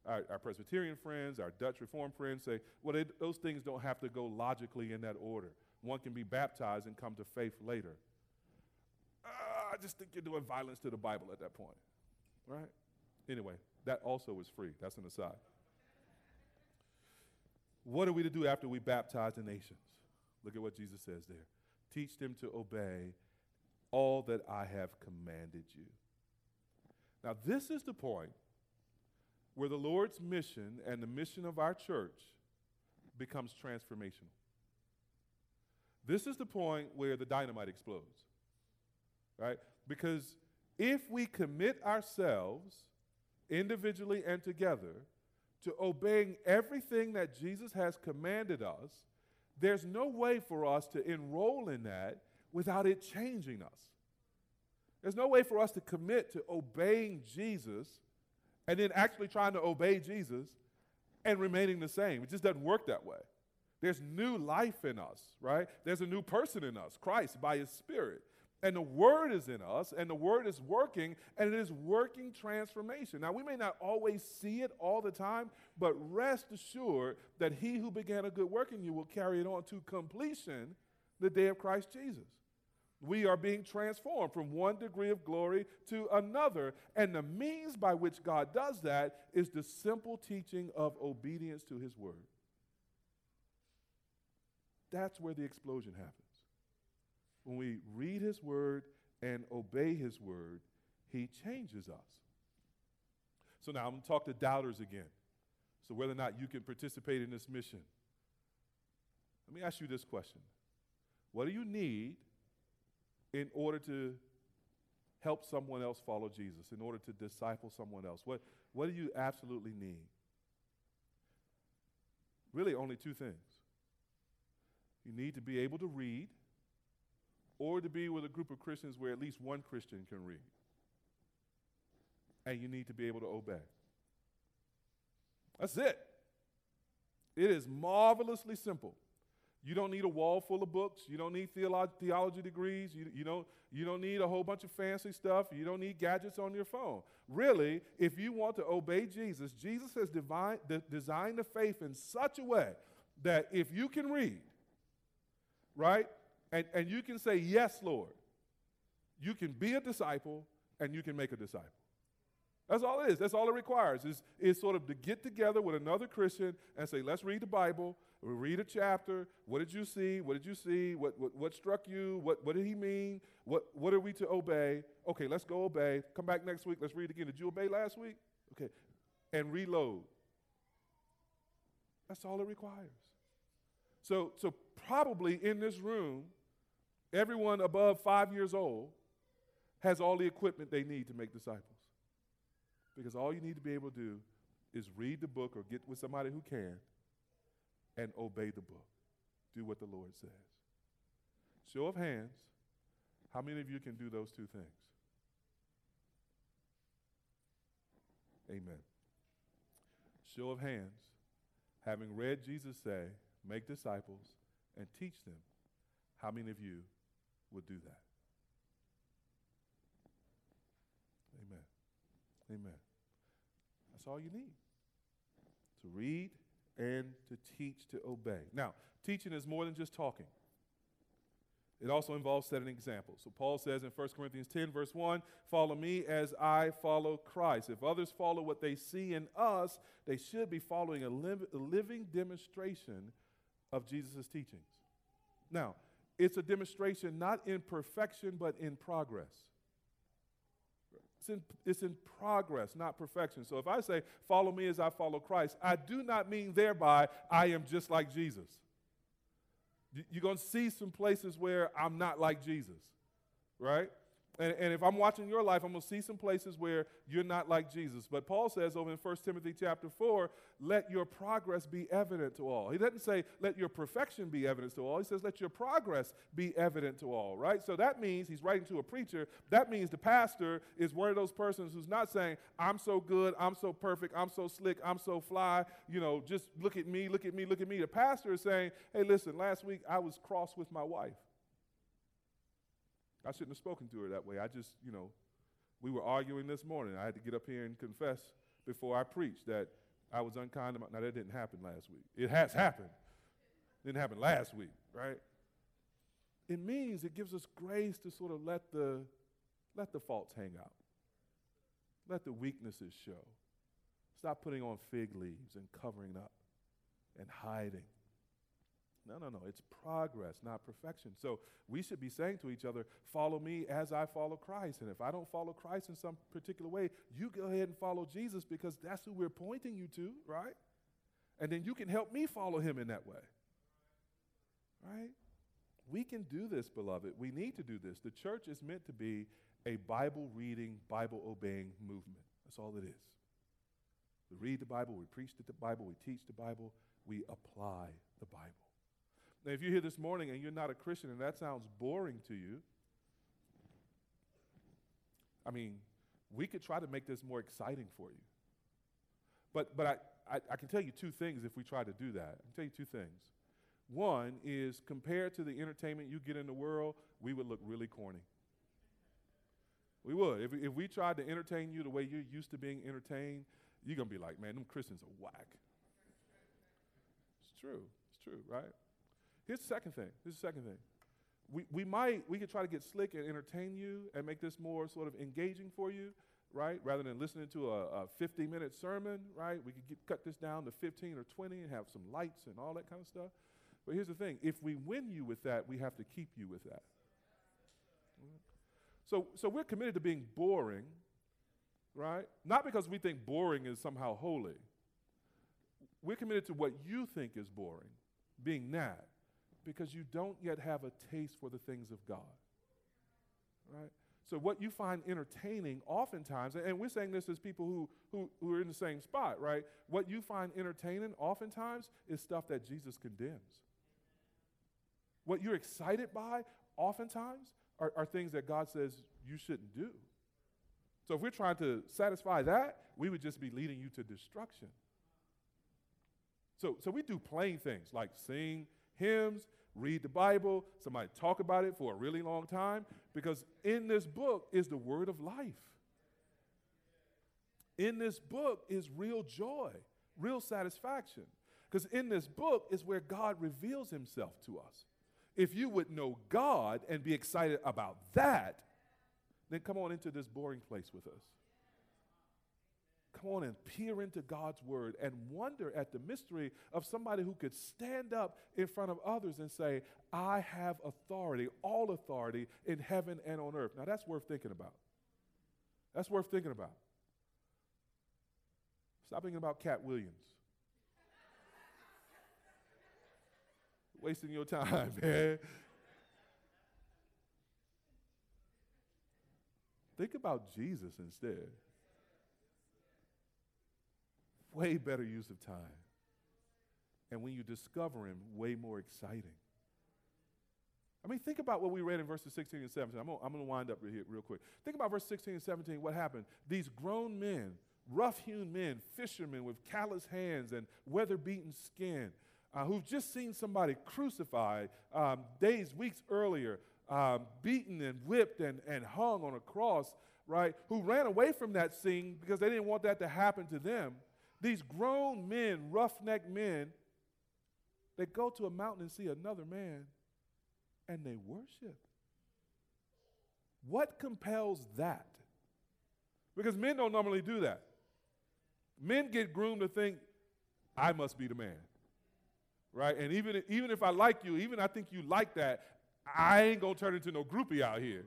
Our, our Presbyterian friends, our Dutch Reformed friends say, well, they, those things don't have to go logically in that order. One can be baptized and come to faith later. Uh, I just think you're doing violence to the Bible at that point, right? Anyway, that also is free. That's an aside. What are we to do after we baptize the nations? Look at what Jesus says there. Teach them to obey all that I have commanded you. Now, this is the point where the Lord's mission and the mission of our church becomes transformational. This is the point where the dynamite explodes, right? Because if we commit ourselves individually and together to obeying everything that Jesus has commanded us, there's no way for us to enroll in that without it changing us. There's no way for us to commit to obeying Jesus and then actually trying to obey Jesus and remaining the same. It just doesn't work that way. There's new life in us, right? There's a new person in us, Christ, by his Spirit. And the Word is in us, and the Word is working, and it is working transformation. Now, we may not always see it all the time, but rest assured that He who began a good work in you will carry it on to completion the day of Christ Jesus. We are being transformed from one degree of glory to another. And the means by which God does that is the simple teaching of obedience to His Word. That's where the explosion happens. When we read His Word and obey His Word, He changes us. So now I'm going to talk to doubters again. So, whether or not you can participate in this mission, let me ask you this question What do you need in order to help someone else follow Jesus, in order to disciple someone else? What, what do you absolutely need? Really, only two things you need to be able to read or to be with a group of Christians where at least one Christian can read. And you need to be able to obey. That's it. It is marvelously simple. You don't need a wall full of books. You don't need theolo- theology degrees. You, you, don't, you don't need a whole bunch of fancy stuff. You don't need gadgets on your phone. Really, if you want to obey Jesus, Jesus has divine, de- designed the faith in such a way that if you can read, right? And, and you can say, Yes, Lord. You can be a disciple and you can make a disciple. That's all it is. That's all it requires is, is sort of to get together with another Christian and say, let's read the Bible. We read a chapter. What did you see? What did you see? What, what, what struck you? What, what did he mean? What, what are we to obey? Okay, let's go obey. Come back next week. Let's read again. Did you obey last week? Okay. And reload. That's all it requires. So, so probably in this room, everyone above five years old has all the equipment they need to make disciples. Because all you need to be able to do is read the book or get with somebody who can and obey the book. Do what the Lord says. Show of hands, how many of you can do those two things? Amen. Show of hands, having read Jesus say, make disciples and teach them, how many of you would do that? Amen. Amen. That's all you need to read and to teach to obey. Now, teaching is more than just talking. It also involves setting examples. So Paul says in 1 Corinthians 10, verse 1, Follow me as I follow Christ. If others follow what they see in us, they should be following a, a living demonstration of Jesus' teachings. Now, it's a demonstration not in perfection, but in progress. It's in, it's in progress, not perfection. So if I say, Follow me as I follow Christ, I do not mean thereby I am just like Jesus. You're going to see some places where I'm not like Jesus, right? And, and, if I'm watching your life, I'm going to see some places where you're not like Jesus. But Paul says over in 1 Timothy chapter 4, let your progress be evident to all. He doesn't say let your perfection be evident to all. He says let your progress be evident to all, right? So that means he's writing to a preacher. That means the pastor is one of those persons who's not saying, I'm so good, I'm so perfect, I'm so slick, I'm so fly, you know, just look at me, look at me, look at me. The pastor is saying, hey, listen, last week I was cross with my wife. I shouldn't have spoken to her that way. I just, you know, we were arguing this morning. I had to get up here and confess before I preached that I was unkind. Now, that didn't happen last week. It has happened. It didn't happen last week, right? It means it gives us grace to sort of let the, let the faults hang out. Let the weaknesses show. Stop putting on fig leaves and covering up and hiding no, no, no. It's progress, not perfection. So we should be saying to each other, follow me as I follow Christ. And if I don't follow Christ in some particular way, you go ahead and follow Jesus because that's who we're pointing you to, right? And then you can help me follow him in that way. Right? We can do this, beloved. We need to do this. The church is meant to be a Bible reading, Bible obeying movement. That's all it is. We read the Bible, we preach the Bible, we teach the Bible, we apply the Bible. Now, if you're here this morning and you're not a Christian and that sounds boring to you, I mean, we could try to make this more exciting for you. But, but I, I, I, can tell you two things if we try to do that. I can tell you two things. One is compared to the entertainment you get in the world, we would look really corny. We would. If, if we tried to entertain you the way you're used to being entertained, you're going to be like, man, them Christians are whack. It's true. It's true, right? Here's the second thing. Here's the second thing. We, we might, we could try to get slick and entertain you and make this more sort of engaging for you, right? Rather than listening to a, a 50 minute sermon, right? We could get, cut this down to 15 or 20 and have some lights and all that kind of stuff. But here's the thing if we win you with that, we have to keep you with that. So, so we're committed to being boring, right? Not because we think boring is somehow holy. We're committed to what you think is boring, being that because you don't yet have a taste for the things of God. Right? So, what you find entertaining oftentimes, and we're saying this as people who, who, who are in the same spot, right? What you find entertaining oftentimes is stuff that Jesus condemns. What you're excited by oftentimes are, are things that God says you shouldn't do. So, if we're trying to satisfy that, we would just be leading you to destruction. So, so we do plain things like sing hymns, read the Bible, somebody talk about it for a really long time, because in this book is the word of life. In this book is real joy, real satisfaction. Because in this book is where God reveals himself to us. If you would know God and be excited about that, then come on into this boring place with us come on and peer into God's word and wonder at the mystery of somebody who could stand up in front of others and say, I have authority, all authority in heaven and on earth. Now, that's worth thinking about. That's worth thinking about. Stop thinking about Katt Williams. wasting your time, man. Think about Jesus instead. Way better use of time. And when you discover him, way more exciting. I mean, think about what we read in verses 16 and 17. I'm going to wind up here real quick. Think about verse 16 and 17. What happened? These grown men, rough hewn men, fishermen with callous hands and weather beaten skin, uh, who've just seen somebody crucified um, days, weeks earlier, um, beaten and whipped and, and hung on a cross, right? Who ran away from that scene because they didn't want that to happen to them. These grown men, roughneck men, they go to a mountain and see another man and they worship. What compels that? Because men don't normally do that. Men get groomed to think, I must be the man. Right? And even, even if I like you, even I think you like that, I ain't gonna turn into no groupie out here.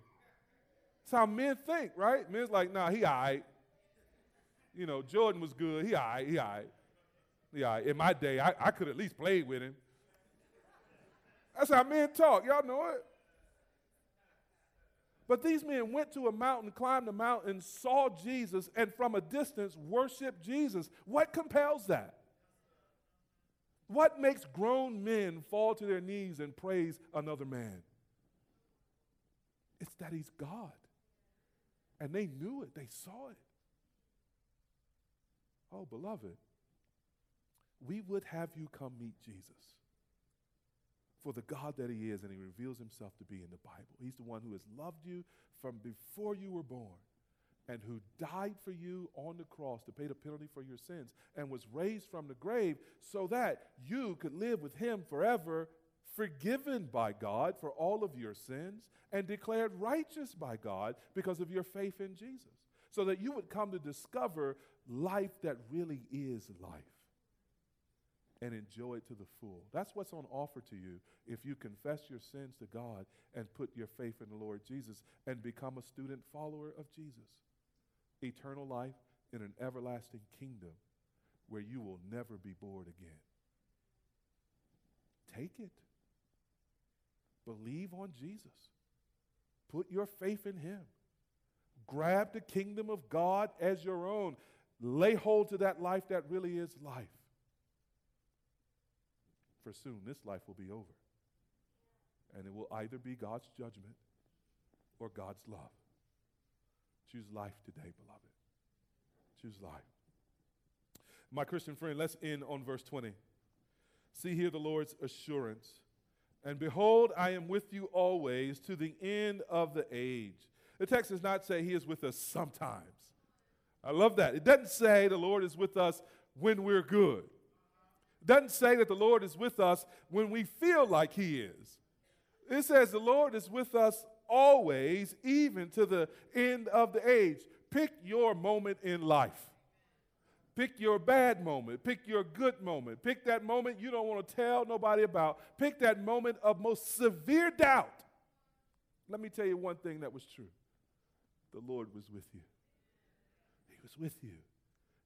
That's how men think, right? Men's like, nah, he all right. You know, Jordan was good. He all right, he all right. He. In my day, I, I could at least play with him. That's how men talk. Y'all know it. But these men went to a mountain, climbed the mountain, saw Jesus, and from a distance worshiped Jesus. What compels that? What makes grown men fall to their knees and praise another man? It's that he's God. And they knew it, they saw it. Oh, beloved, we would have you come meet Jesus for the God that He is, and He reveals Himself to be in the Bible. He's the one who has loved you from before you were born and who died for you on the cross to pay the penalty for your sins and was raised from the grave so that you could live with Him forever, forgiven by God for all of your sins and declared righteous by God because of your faith in Jesus. So that you would come to discover life that really is life and enjoy it to the full. That's what's on offer to you if you confess your sins to God and put your faith in the Lord Jesus and become a student follower of Jesus. Eternal life in an everlasting kingdom where you will never be bored again. Take it. Believe on Jesus. Put your faith in Him. Grab the kingdom of God as your own. Lay hold to that life that really is life for soon this life will be over. And it will either be God's judgment or God's love. Choose life today, beloved. Choose life. My Christian friend, let's end on verse 20. See here the Lord's assurance. And behold, I am with you always to the end of the age. The text does not say he is with us sometimes. I love that. It doesn't say the Lord is with us when we're good It doesn't say that the Lord is with us when we feel like He is. It says the Lord is with us always, even to the end of the age. Pick your moment in life. Pick your bad moment. Pick your good moment. Pick that moment you don't want to tell nobody about. Pick that moment of most severe doubt. Let me tell you one thing that was true the Lord was with you. He was with you.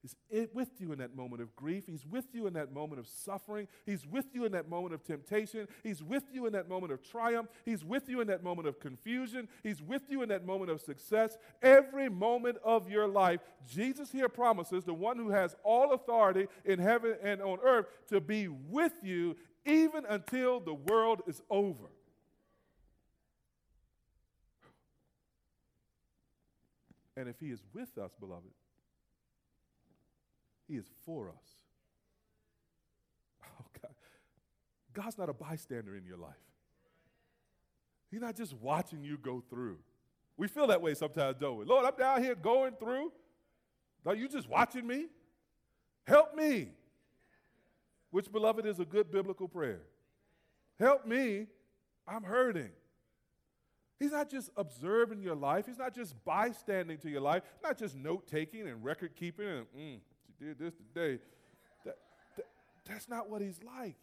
He's with you in that moment of grief. He's with you in that moment of suffering. He's with you in that moment of temptation. He's with you in that moment of triumph. He's with you in that moment of confusion. He's with you in that moment of success. Every moment of your life, Jesus here promises the one who has all authority in heaven and on earth to be with you even until the world is over. And if he is with us, beloved, he is for us. Oh, God. God's not a bystander in your life. He's not just watching you go through. We feel that way sometimes, don't we? Lord, I'm down here going through. Are you just watching me? Help me. Which, beloved, is a good biblical prayer. Help me. I'm hurting. He's not just observing your life. He's not just bystanding to your life. Not just note taking and record keeping and mm, did this today. That, that, that's not what he's like.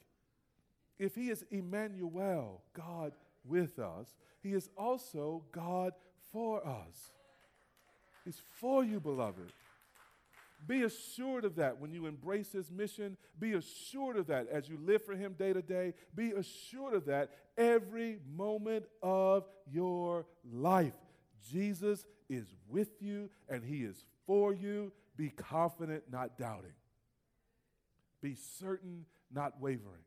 If he is Emmanuel, God with us, he is also God for us. He's for you, beloved. Be assured of that when you embrace His mission. Be assured of that as you live for Him day to day. Be assured of that every moment of your life. Jesus is with you and He is for you. Be confident, not doubting. Be certain, not wavering.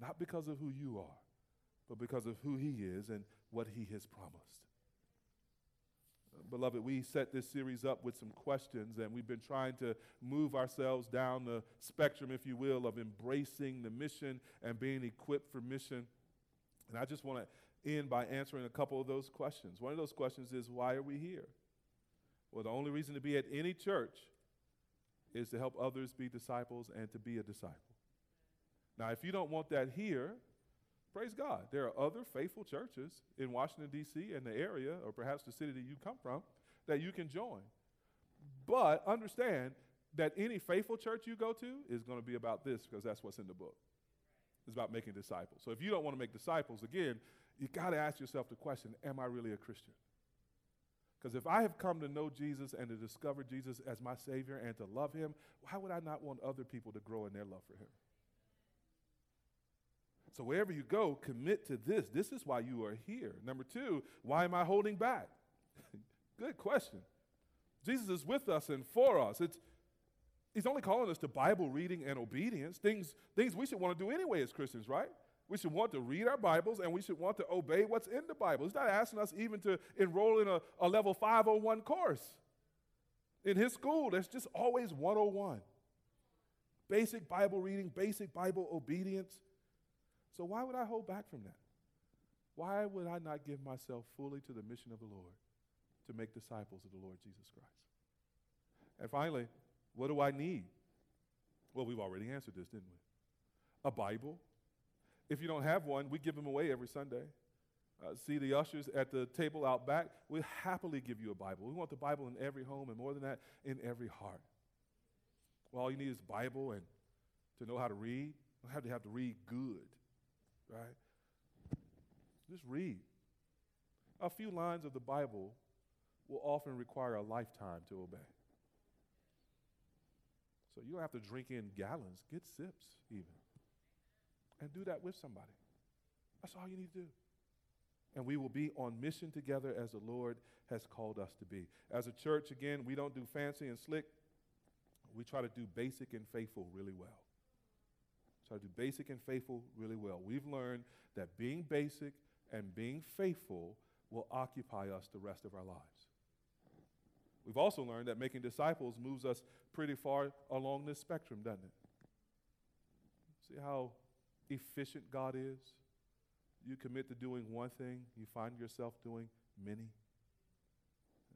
Not because of who you are, but because of who He is and what He has promised. Beloved, we set this series up with some questions, and we've been trying to move ourselves down the spectrum, if you will, of embracing the mission and being equipped for mission. And I just want to end by answering a couple of those questions. One of those questions is why are we here? Well, the only reason to be at any church is to help others be disciples and to be a disciple. Now, if you don't want that here, Praise God. There are other faithful churches in Washington, D.C., and the area, or perhaps the city that you come from, that you can join. But understand that any faithful church you go to is going to be about this because that's what's in the book. It's about making disciples. So if you don't want to make disciples, again, you got to ask yourself the question Am I really a Christian? Because if I have come to know Jesus and to discover Jesus as my Savior and to love Him, why would I not want other people to grow in their love for Him? So wherever you go, commit to this. This is why you are here. Number two, why am I holding back? Good question. Jesus is with us and for us. It's, he's only calling us to Bible reading and obedience, things, things we should want to do anyway as Christians, right? We should want to read our Bibles and we should want to obey what's in the Bible. He's not asking us even to enroll in a, a level 501 course. In his school, there's just always 101. Basic Bible reading, basic Bible obedience. So why would I hold back from that? Why would I not give myself fully to the mission of the Lord to make disciples of the Lord Jesus Christ? And finally, what do I need? Well, we've already answered this, didn't we? A Bible. If you don't have one, we give them away every Sunday. Uh, see the ushers at the table out back. We'll happily give you a Bible. We want the Bible in every home, and more than that, in every heart. Well, all you need is Bible and to know how to read. You don't have to have to read good right? Just read. A few lines of the Bible will often require a lifetime to obey. So you don't have to drink in gallons, get sips even. And do that with somebody. That's all you need to do. And we will be on mission together as the Lord has called us to be. As a church, again, we don't do fancy and slick. We try to do basic and faithful really well. To do basic and faithful really well. We've learned that being basic and being faithful will occupy us the rest of our lives. We've also learned that making disciples moves us pretty far along this spectrum, doesn't it? See how efficient God is? You commit to doing one thing, you find yourself doing many.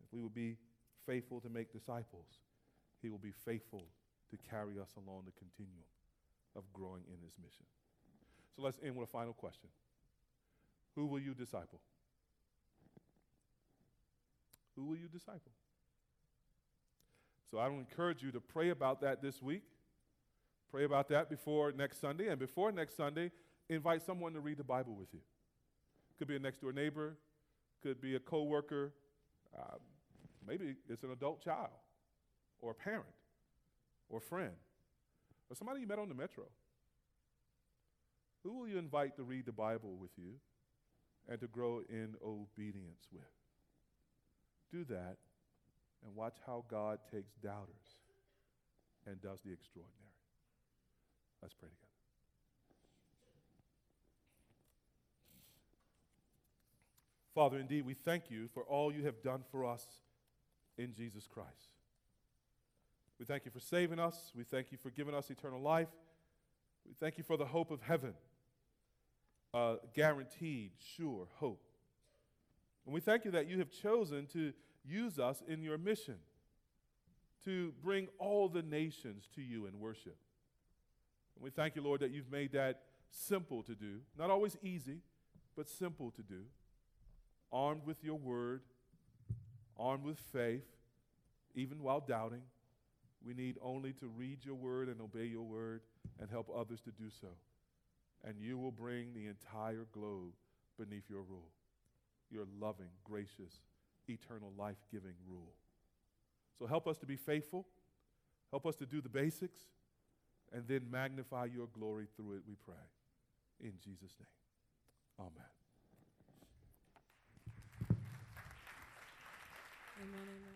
If we will be faithful to make disciples, He will be faithful to carry us along the continuum of growing in this mission. So let's end with a final question Who will you disciple? Who will you disciple? So I will encourage you to pray about that this week. Pray about that before next Sunday. And before next Sunday, invite someone to read the Bible with you. Could be a next door neighbor, could be a coworker, uh, maybe it's an adult child, or a parent, or a friend or somebody you met on the metro. Who will you invite to read the Bible with you and to grow in obedience with? Do that and watch how God takes doubters and does the extraordinary. Let's pray together. Father, indeed, we thank you for all you have done for us in Jesus Christ. We thank you for saving us. We thank you for giving us eternal life. We thank you for the hope of heaven, a guaranteed, sure hope. And we thank you that you have chosen to use us in your mission to bring all the nations to you in worship. And we thank you, Lord, that you've made that simple to do. Not always easy, but simple to do. Armed with your word, armed with faith, even while doubting we need only to read your word and obey your word and help others to do so. And you will bring the entire globe beneath your rule, your loving, gracious, eternal life giving rule. So help us to be faithful. Help us to do the basics and then magnify your glory through it, we pray. In Jesus' name. Amen. Amen, amen.